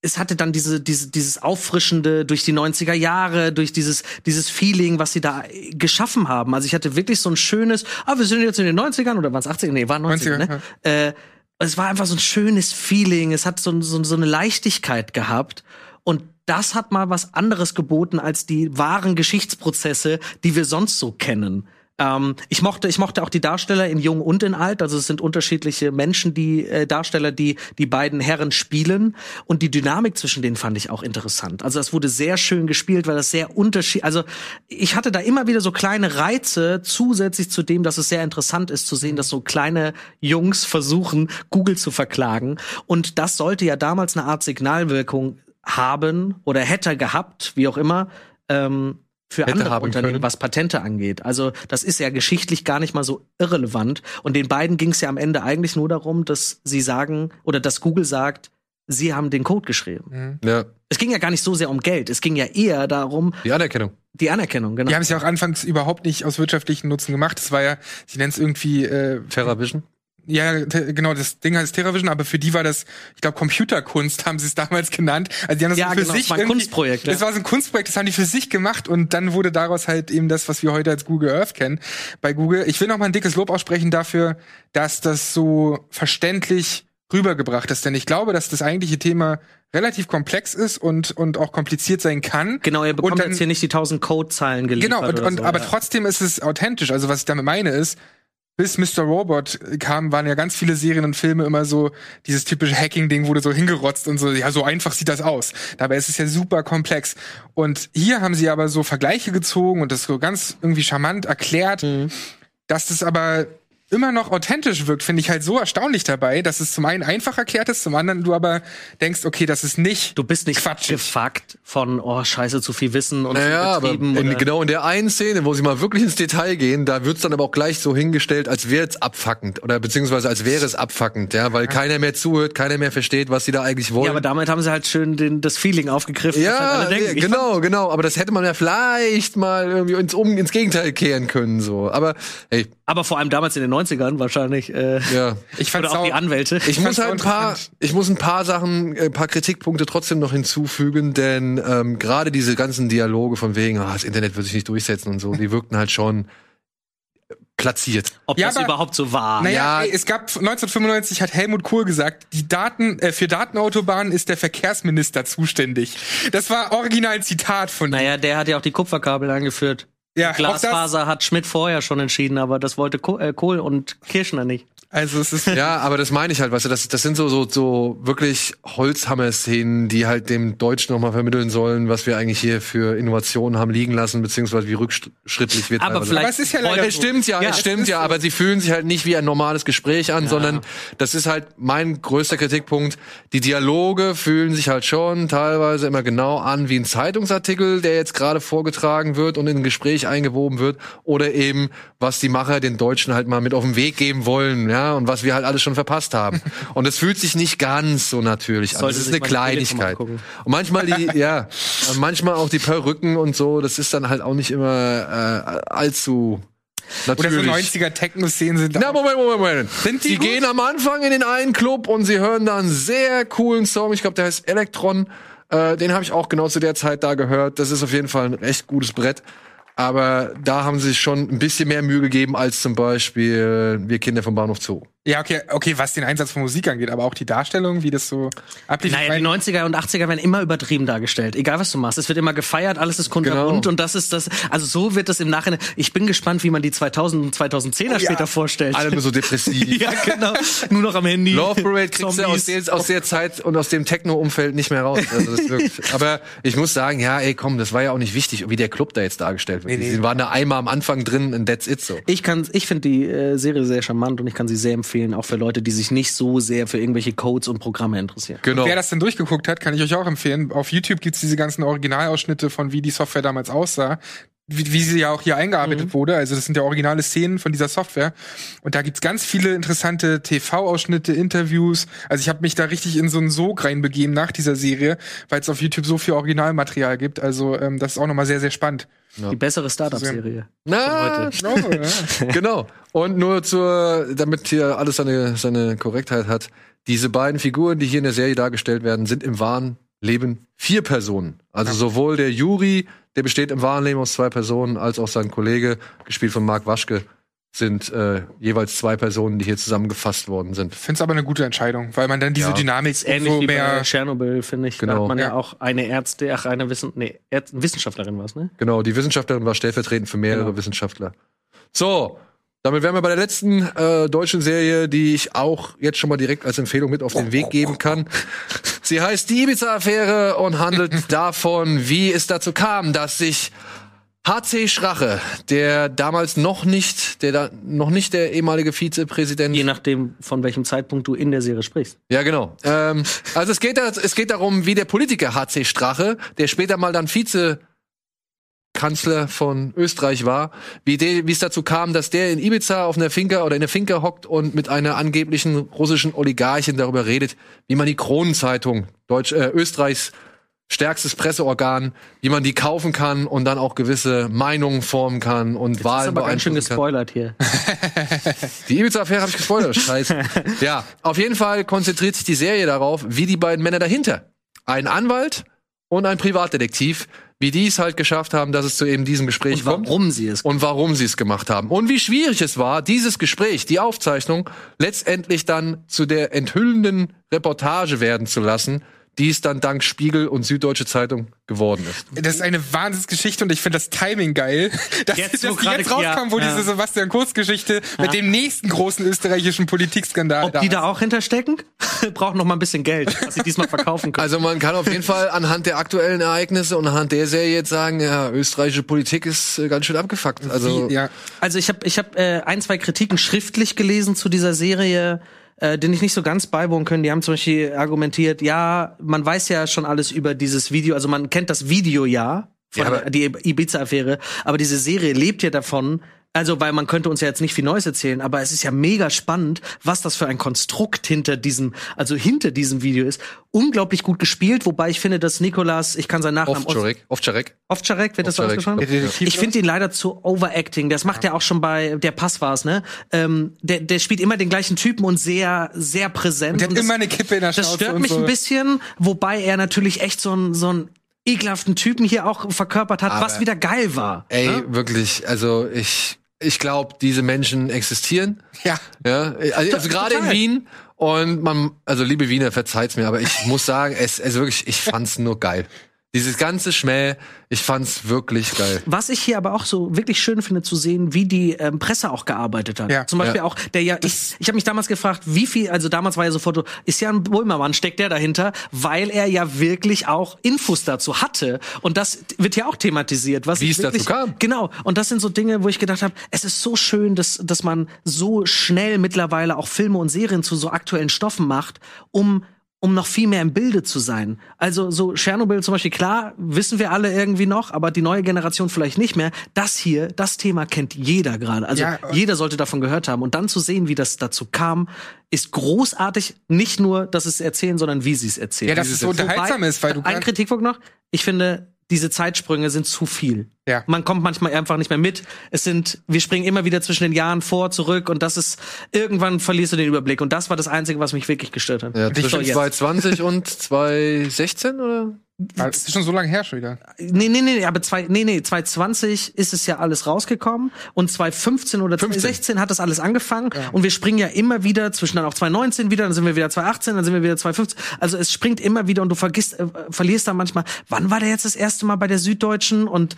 es hatte dann diese, diese, dieses Auffrischende durch die 90er Jahre, durch dieses, dieses Feeling, was sie da geschaffen haben. Also ich hatte wirklich so ein schönes, ah, wir sind jetzt in den 90ern oder waren es 80er? Nee, waren 90er, 90er, ne? Äh, es war einfach so ein schönes Feeling. Es hat so, so, so eine Leichtigkeit gehabt. Und das hat mal was anderes geboten als die wahren Geschichtsprozesse, die wir sonst so kennen. Ähm, ich mochte, ich mochte auch die Darsteller in Jung und in Alt. Also es sind unterschiedliche Menschen, die äh, Darsteller, die die beiden Herren spielen. Und die Dynamik zwischen denen fand ich auch interessant. Also es wurde sehr schön gespielt, weil das sehr unterschied. Also ich hatte da immer wieder so kleine Reize zusätzlich zu dem, dass es sehr interessant ist zu sehen, dass so kleine Jungs versuchen, Google zu verklagen. Und das sollte ja damals eine Art Signalwirkung haben oder hätte gehabt, wie auch immer. Ähm, für Hätte andere haben Unternehmen, können. was Patente angeht. Also das ist ja geschichtlich gar nicht mal so irrelevant. Und den beiden ging es ja am Ende eigentlich nur darum, dass sie sagen oder dass Google sagt, sie haben den Code geschrieben. Mhm. Ja, Es ging ja gar nicht so sehr um Geld. Es ging ja eher darum, die Anerkennung. die Anerkennung. Genau. Die haben es ja auch anfangs überhaupt nicht aus wirtschaftlichen Nutzen gemacht. Das war ja, sie nennen es irgendwie, äh, TerraVision. Ja, genau, das Ding heißt TerraVision, aber für die war das, ich glaube, Computerkunst haben sie es damals genannt. Also die haben das Ja, für genau, sich es war ein Kunstprojekt, Das ja. war so ein Kunstprojekt, das haben die für sich gemacht und dann wurde daraus halt eben das, was wir heute als Google Earth kennen. Bei Google, ich will noch mal ein dickes Lob aussprechen dafür, dass das so verständlich rübergebracht ist, denn ich glaube, dass das eigentliche Thema relativ komplex ist und und auch kompliziert sein kann. Genau, ihr bekommt dann- jetzt hier nicht die tausend Codezeilen geliefert. Genau, und, und so, aber ja. trotzdem ist es authentisch. Also was ich damit meine ist, bis Mr. Robot kam, waren ja ganz viele Serien und Filme immer so dieses typische Hacking-Ding wurde so hingerotzt und so, ja, so einfach sieht das aus. Dabei ist es ja super komplex. Und hier haben sie aber so Vergleiche gezogen und das so ganz irgendwie charmant erklärt, Mhm. dass das aber immer noch authentisch wirkt, finde ich halt so erstaunlich dabei, dass es zum einen einfach erklärt ist, zum anderen du aber denkst, okay, das ist nicht Du bist nicht Quatschig. gefuckt von, oh, scheiße, zu viel Wissen und Naja, aber betrieben. in, genau in der einen Szene, wo sie mal wirklich ins Detail gehen, da wird's dann aber auch gleich so hingestellt, als wäre es abfuckend oder beziehungsweise als wäre es abfuckend, ja, weil keiner mehr zuhört, keiner mehr versteht, was sie da eigentlich wollen. ja, aber damit haben sie halt schön den, das Feeling aufgegriffen. was halt Ja, ja, genau, genau. Aber das hätte man ja vielleicht mal irgendwie ins, um, ins Gegenteil kehren können, so. Aber hey, Aber vor allem damals in den 90ern wahrscheinlich. Äh, ja. Ich oder auch die Anwälte. Ich muss halt ein paar, ich muss ein paar Sachen, ein paar Kritikpunkte trotzdem noch hinzufügen, denn ähm, gerade diese ganzen Dialoge von wegen, ah, das Internet wird sich nicht durchsetzen und so, die wirkten halt schon platziert. Ob Ja, das aber- überhaupt so war. Naja, Ja. ey, es gab 1995 hat Helmut Kohl gesagt, die Daten äh, für Datenautobahnen ist der Verkehrsminister zuständig. Das war original ein Zitat von ihm. Naja, der hat ja auch die Kupferkabel angeführt. Ja, Glasfaser hat Schmidt vorher schon entschieden, aber das wollte äh, Kohl und Kirschner nicht. Also es ist Ja, aber das meine ich halt, weißt du, das, das sind so, so, so wirklich Holzhammer-Szenen, die halt dem Deutschen nochmal vermitteln sollen, was wir eigentlich hier für Innovationen haben liegen lassen, beziehungsweise wie rückschrittlich wir Aber teilweise- vielleicht Aber es ist ja leider Es stimmt ja, Ja, es stimmt ja, so. aber sie fühlen sich halt nicht wie ein normales Gespräch an, sondern das ist halt mein größter Kritikpunkt. Die Dialoge fühlen sich halt schon teilweise immer genau an wie ein Zeitungsartikel, der jetzt gerade vorgetragen wird und in ein Gespräch eingewoben wird oder eben was die Macher den Deutschen halt mal mit auf den Weg geben wollen, ja, und was wir halt alles schon verpasst haben. Und es fühlt sich nicht ganz so natürlich an. Das ist eine Kleinigkeit. Und manchmal die, ja, manchmal auch die Perücken und so, das ist dann halt auch nicht immer äh, allzu oder so natürlich. 90er Techno-Szenen sind Na, auch- Moment, Moment, Moment. Sind die Sie gut? gehen am Anfang in den einen Club und sie hören da einen sehr coolen Song. Ich glaube, der heißt Elektron. Äh, den habe ich auch genau zu der Zeit da gehört. Das ist auf jeden Fall ein echt gutes Brett. Aber da haben sie sich schon ein bisschen mehr Mühe gegeben als zum Beispiel Wir Kinder vom Bahnhof Zoo. Ja, okay, okay, was den Einsatz von Musik angeht, aber auch die Darstellung, wie das so ablief. Naja, die mein, 90er und 80er werden immer übertrieben dargestellt. Egal was du machst. Es wird immer gefeiert, alles ist kunterbunt Genau. und das ist das. Also so wird es im Nachhinein. Ich bin gespannt, wie man die 2000 und 2010er ja. später vorstellt. Alle nur so depressiv. ja, genau. Nur noch am Handy. Love Parade kriegst du aus der, aus der Zeit und aus dem Techno-Umfeld nicht mehr raus. Also das wirkt. Aber ich muss sagen, ja, ey, komm, das war ja auch nicht wichtig, wie der Club da jetzt dargestellt wird. Nee, nee. Die waren da einmal am Anfang drin und that's it so. Ich kann, ich finde die äh, Serie sehr charmant und ich kann sie sehr empfehlen, auch für Leute, die sich nicht so sehr für irgendwelche Codes und Programme interessieren. Genau. Wer das denn durchgeguckt hat, kann ich euch auch empfehlen. Auf YouTube gibt's diese ganzen Originalausschnitte von wie die Software damals aussah. Wie, wie sie ja auch hier eingearbeitet wurde. Also das sind ja originale Szenen von dieser Software. Und da gibt's ganz viele interessante TV-Ausschnitte, Interviews. Also ich habe mich da richtig in so einen Sog reinbegeben nach dieser Serie, weil es auf YouTube so viel Originalmaterial gibt. Also ähm, das ist auch nochmal sehr, sehr spannend. Die bessere Startup-Serie. Na, von Oh, ja. genau. Und nur zur, damit hier alles seine, seine Korrektheit hat. Diese beiden Figuren, die hier in der Serie dargestellt werden, sind im wahren Leben vier Personen. Also sowohl der Juri, der besteht im wahren Leben aus zwei Personen, als auch sein Kollege, gespielt von Marc Waschke, sind äh, jeweils zwei Personen, die hier zusammengefasst worden sind. Finde es aber eine gute Entscheidung, weil man dann diese Ja. Dynamik Ist ähnlich so wie mehr bei Tschernobyl, finde ich. Da Genau. hat man ja, Ja. auch eine Ärzte, ach, eine Wissen, nee, Ärzt, Wissenschaftlerin was, ne? Genau, die Wissenschaftlerin war stellvertretend für mehrere Genau. Wissenschaftler. So, damit wären wir bei der letzten äh, deutschen Serie, die ich auch jetzt schon mal direkt als Empfehlung mit auf den Weg geben kann. Sie heißt die Ibiza-Affäre und handelt davon, wie es dazu kam, dass sich HC Schrache, der damals noch nicht, der da noch nicht der ehemalige Vizepräsident Je nachdem, von welchem Zeitpunkt du in der Serie sprichst. ja, genau. Ähm, also es geht, da, es geht darum, wie der Politiker HC Strache, der später mal dann Vizepräsident Kanzler von Österreich war, wie, es dazu kam, dass der in Ibiza auf einer Finca oder in einer Finca hockt und mit einer angeblichen russischen Oligarchin darüber redet, wie man die Kronenzeitung Deutsch, äh, Österreichs stärkstes Presseorgan, wie man die kaufen kann und dann auch gewisse Meinungen formen kann und ist Wahlen aber ganz schön beeinflussen kann. gespoilert hier. Die Ibiza-Affäre habe ich gespoilert. Scheiße. ja, auf jeden Fall konzentriert sich die Serie darauf, wie die beiden Männer dahinter, ein Anwalt und ein Privatdetektiv, wie die es halt geschafft haben, dass es zu eben diesem Gespräch Und kommt warum sie es und warum sie es gemacht haben. Und wie schwierig es war, dieses Gespräch, die Aufzeichnung letztendlich dann zu der enthüllenden Reportage werden zu lassen, die es dann dank Spiegel und Süddeutsche Zeitung geworden ist. Das ist eine Wahnsinnsgeschichte und ich finde das Timing geil, dass, Jetzt, dass die jetzt rauskam, wo ja, diese ja. Sebastian Kurz-Geschichte mit dem nächsten großen österreichischen Politikskandal Ob die da auch hinterstecken? Brauchen noch mal ein bisschen Geld, was sie diesmal verkaufen können. Also man kann auf jeden Fall anhand der aktuellen Ereignisse und anhand der Serie jetzt sagen, ja, österreichische Politik ist äh, ganz schön abgefuckt. Also Wie- ja. Also ich habe ich hab, äh, ein, zwei Kritiken schriftlich gelesen zu dieser Serie, äh, denen ich nicht so ganz beiwohnen können. Die haben zum Beispiel argumentiert, ja, man weiß ja schon alles über dieses Video, also man kennt das Video ja, von Ja, die Ibiza-Affäre, aber diese Serie lebt ja davon, also, weil man könnte uns ja jetzt nicht viel Neues erzählen, aber es ist ja mega spannend, was das für ein Konstrukt hinter diesem, also hinter diesem Video ist. Unglaublich gut gespielt, wobei ich finde, dass Nikolas, ich kann seinen Nachnamen Ovtcharek, Ovtcharek. Ovtcharek, wird das so ausgesprochen? Ich finde ihn leider zu overacting. Das macht er auch schon bei der Pass war's, ne? Ähm, der, der spielt immer den gleichen Typen und sehr, sehr präsent. der hat Und das, immer eine Kippe in der das Schnauze stört und mich so. ein bisschen, wobei er natürlich echt so ein so ein ekelhaften Typen hier auch verkörpert hat, was Aber- wieder geil war. Ey, wirklich, also ich, ich glaube, diese Menschen existieren. Ja. Ja, also, also gerade in. Wien. Und man, also liebe Wiener, verzeiht's mir, aber ich muss sagen, es, es wirklich, ich fand's nur geil. Dieses ganze Schmäh, ich fand's wirklich geil. Was ich hier aber auch so wirklich schön finde zu sehen, wie die ähm, Presse auch gearbeitet hat. Ja. Zum Beispiel Ja. auch der ja, ich, ich habe mich damals gefragt, wie viel, also damals war ja sofort, so, ist ja ein Böhmermann, steckt der dahinter, weil er ja wirklich auch Infos dazu hatte. Und das wird ja auch thematisiert. Was Wie es dazu wirklich, kam. Genau. Und das sind so Dinge, wo ich gedacht habe, es ist so schön, dass, dass man so schnell mittlerweile auch Filme und Serien zu so aktuellen Stoffen macht, um um noch viel mehr im Bilde zu sein. Also so Tschernobyl zum Beispiel, klar, wissen wir alle irgendwie noch, aber die neue Generation vielleicht nicht mehr. Das hier, das Thema kennt jeder gerade. Also Ja, jeder sollte davon gehört haben. Und dann zu sehen, wie das dazu kam, ist großartig. Nicht nur, dass es erzählen, sondern wie sie es erzählen. Ja, dass es so unterhaltsam ist, weil du Ein Kritikpunkt noch. Ich finde, diese Zeitsprünge sind zu viel. Ja. Man kommt manchmal einfach nicht mehr mit. Es sind, wir springen immer wieder zwischen den Jahren vor, zurück und das ist, irgendwann verlierst du den Überblick. Und das war das Einzige, was mich wirklich gestört hat. Ja, zwischen jetzt. 2020 und 2016 oder? Das ist schon so lange her schon wieder. Nee, nee, nee, aber zwei, nee, nee, 2020 ist es ja alles rausgekommen und 2015 oder 2016 hat das alles angefangen und wir springen ja immer wieder zwischen dann auch 2019 wieder, dann sind wir wieder 2018, dann sind wir wieder 2015. Also es springt immer wieder und du vergisst, äh, verlierst dann manchmal, wann war der jetzt das erste Mal bei der Süddeutschen und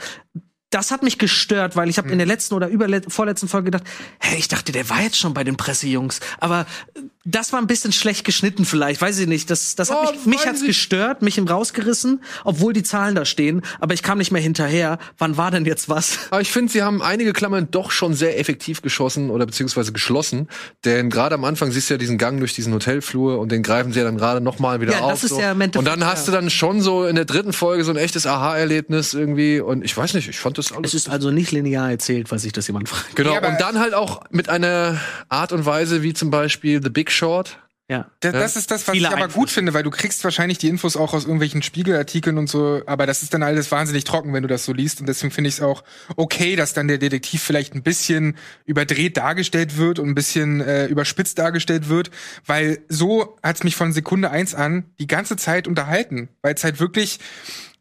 das hat mich gestört, weil ich habe in der letzten oder vorletzten Folge gedacht, hey, ich dachte, der war jetzt schon bei den Pressejungs, aber äh, das war ein bisschen schlecht geschnitten vielleicht, weiß ich nicht. Das, das hat Oh, mich, mich hat's ich. gestört, mich rausgerissen, obwohl die Zahlen da stehen, aber ich kam nicht mehr hinterher. Wann war denn jetzt was? Aber ich finde, sie haben einige Klammern doch schon sehr effektiv geschossen oder beziehungsweise geschlossen. Denn gerade am Anfang siehst du ja diesen Gang durch diesen Hotelflur und den greifen sie ja dann gerade noch mal wieder Ja, auf. das ist so. ja und dann hast du dann schon so in der dritten Folge so ein echtes Aha-Erlebnis irgendwie. Und ich weiß nicht, ich fand das alles. Es ist also nicht linear erzählt, falls sich das jemand fragt. genau. Ja, aber- und dann halt auch mit einer Art und Weise wie zum Beispiel The Big Short. Ja. Das, das ist das, was Viele ich aber gut finde, weil du kriegst wahrscheinlich die Infos auch aus irgendwelchen Spiegelartikeln und so, aber das ist dann alles wahnsinnig trocken, wenn du das so liest. Und deswegen finde ich es auch okay, dass dann der Detektiv vielleicht ein bisschen überdreht dargestellt wird und ein bisschen äh, überspitzt dargestellt wird, weil so hat's mich von Sekunde eins an die ganze Zeit unterhalten, weil es halt wirklich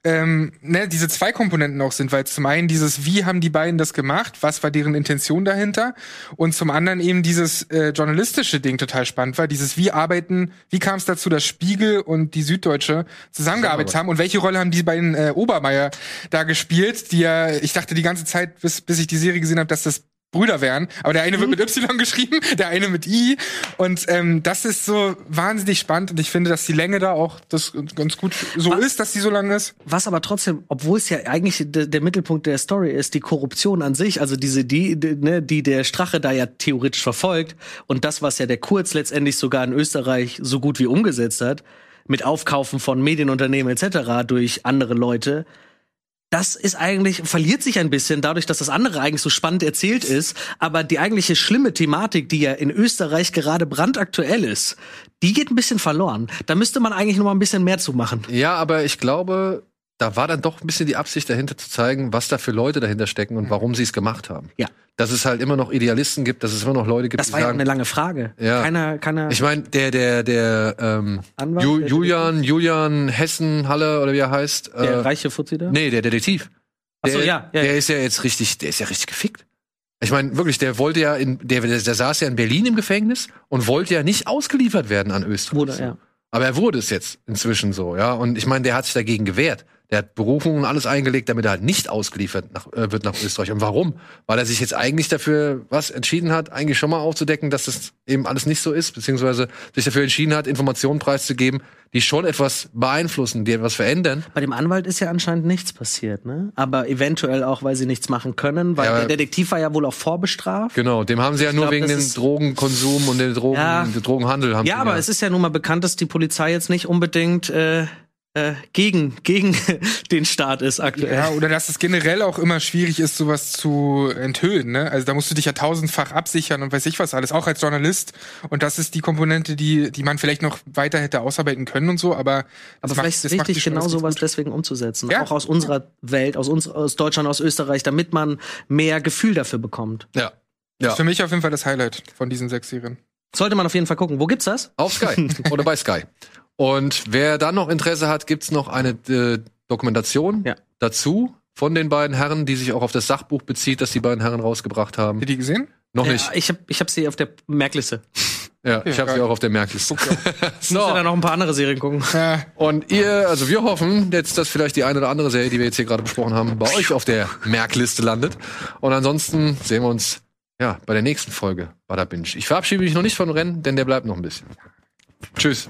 ähm, ne, diese zwei Komponenten auch sind, weil zum einen dieses, wie haben die beiden das gemacht, was war deren Intention dahinter? Und zum anderen eben dieses äh, journalistische Ding total spannend war, dieses, wie arbeiten, wie kam es dazu, dass Spiegel und die Süddeutsche zusammengearbeitet haben? Und welche Rolle haben die beiden äh, Obermeier da gespielt, die ja, ich dachte die ganze Zeit, bis, bis ich die Serie gesehen habe, dass das Brüder wären, aber der eine wird mit Y geschrieben, der eine mit I und ähm, das ist so wahnsinnig spannend und ich finde, dass die Länge da auch das ganz gut so Was- ist, dass die so lang ist. Was aber trotzdem, obwohl es ja eigentlich de, der Mittelpunkt der Story ist, die Korruption an sich, also diese, die, die, ne, die der Strache da ja theoretisch verfolgt und das, was ja der Kurz letztendlich sogar in Österreich so gut wie umgesetzt hat, mit Aufkaufen von Medienunternehmen etc. durch andere Leute, das ist eigentlich, verliert sich ein bisschen dadurch, dass das andere eigentlich so spannend erzählt ist. Aber die eigentliche schlimme Thematik, die ja in Österreich gerade brandaktuell ist, die geht ein bisschen verloren. Da müsste man eigentlich noch mal ein bisschen mehr zu machen. Ja, aber ich glaube, da war dann doch ein bisschen die Absicht dahinter zu zeigen, was da für Leute dahinter stecken und warum sie es gemacht haben. Ja. Dass es halt immer noch Idealisten gibt, dass es immer noch Leute gibt, Das die war ja eine lange Frage. Ja. Keiner, keiner. ich meine, der, der, der, ähm, Anwalt, Ju, der Julian, Julian Hessen, Halle oder wie er heißt. der äh, reiche Fuzzi da? nee, der Detektiv. Ach so, der, ja, ja, der ja. ist ja jetzt richtig, der ist ja richtig gefickt. Ich meine, wirklich, der wollte ja in, der, der, der saß ja in Berlin im Gefängnis und wollte ja nicht ausgeliefert werden an Österreich. Wurde, ja. Aber er wurde es jetzt inzwischen so, ja. Und ich meine, der hat sich dagegen gewehrt. Der hat Berufungen und alles eingelegt, damit er halt nicht ausgeliefert nach, äh, wird nach Österreich. Und warum? Weil er sich jetzt eigentlich dafür was entschieden hat, eigentlich schon mal aufzudecken, dass das eben alles nicht so ist, beziehungsweise sich dafür entschieden hat, Informationen preiszugeben, die schon etwas beeinflussen, die etwas verändern. Bei dem Anwalt ist ja anscheinend nichts passiert, ne? Aber eventuell auch, weil sie nichts machen können, weil Ja, der Detektiv war ja wohl auch vorbestraft. Genau, dem haben sie ja nur glaub, wegen dem Drogenkonsum und dem Drogen, Ja. Drogenhandel haben Ja, aber ihn es ist ja nun mal bekannt, dass die Polizei jetzt nicht unbedingt äh, gegen, gegen den Staat ist aktuell. Ja, oder dass es generell auch immer schwierig ist, sowas zu enthüllen. Ne? Also da musst du dich ja tausendfach absichern und weiß ich was alles, auch als Journalist. Und das ist die Komponente, die, die man vielleicht noch weiter hätte ausarbeiten können und so. Aber, Aber das vielleicht macht- ist wichtig, genau sowas gut. deswegen umzusetzen. Ja. Auch aus unserer Welt, aus, uns, aus Deutschland, aus Österreich, damit man mehr Gefühl dafür bekommt. Ja. Das Ja. ist für mich auf jeden Fall das Highlight von diesen sechs Serien. Sollte man auf jeden Fall gucken. Wo gibt's das? Auf Sky oder bei Sky. Und wer dann noch Interesse hat, gibt's noch eine äh, Dokumentation Ja. dazu von den beiden Herren, die sich auch auf das Sachbuch bezieht, das die beiden Herren rausgebracht haben. Habt ihr die gesehen? Noch Ja, nicht. ich habe ich hab sie auf der Merkliste. Ja, ich habe sie auch auf der Merkliste. Ich muss ja dann noch ein paar andere Serien gucken. Ja, Und ihr, also wir hoffen jetzt, dass vielleicht die eine oder andere Serie, die wir jetzt hier gerade besprochen haben, bei euch auf der Merkliste landet. Und ansonsten sehen wir uns ja bei der nächsten Folge Bada Binge. Ich verabschiede mich noch nicht von Rennen, denn der bleibt noch ein bisschen. Tschüss.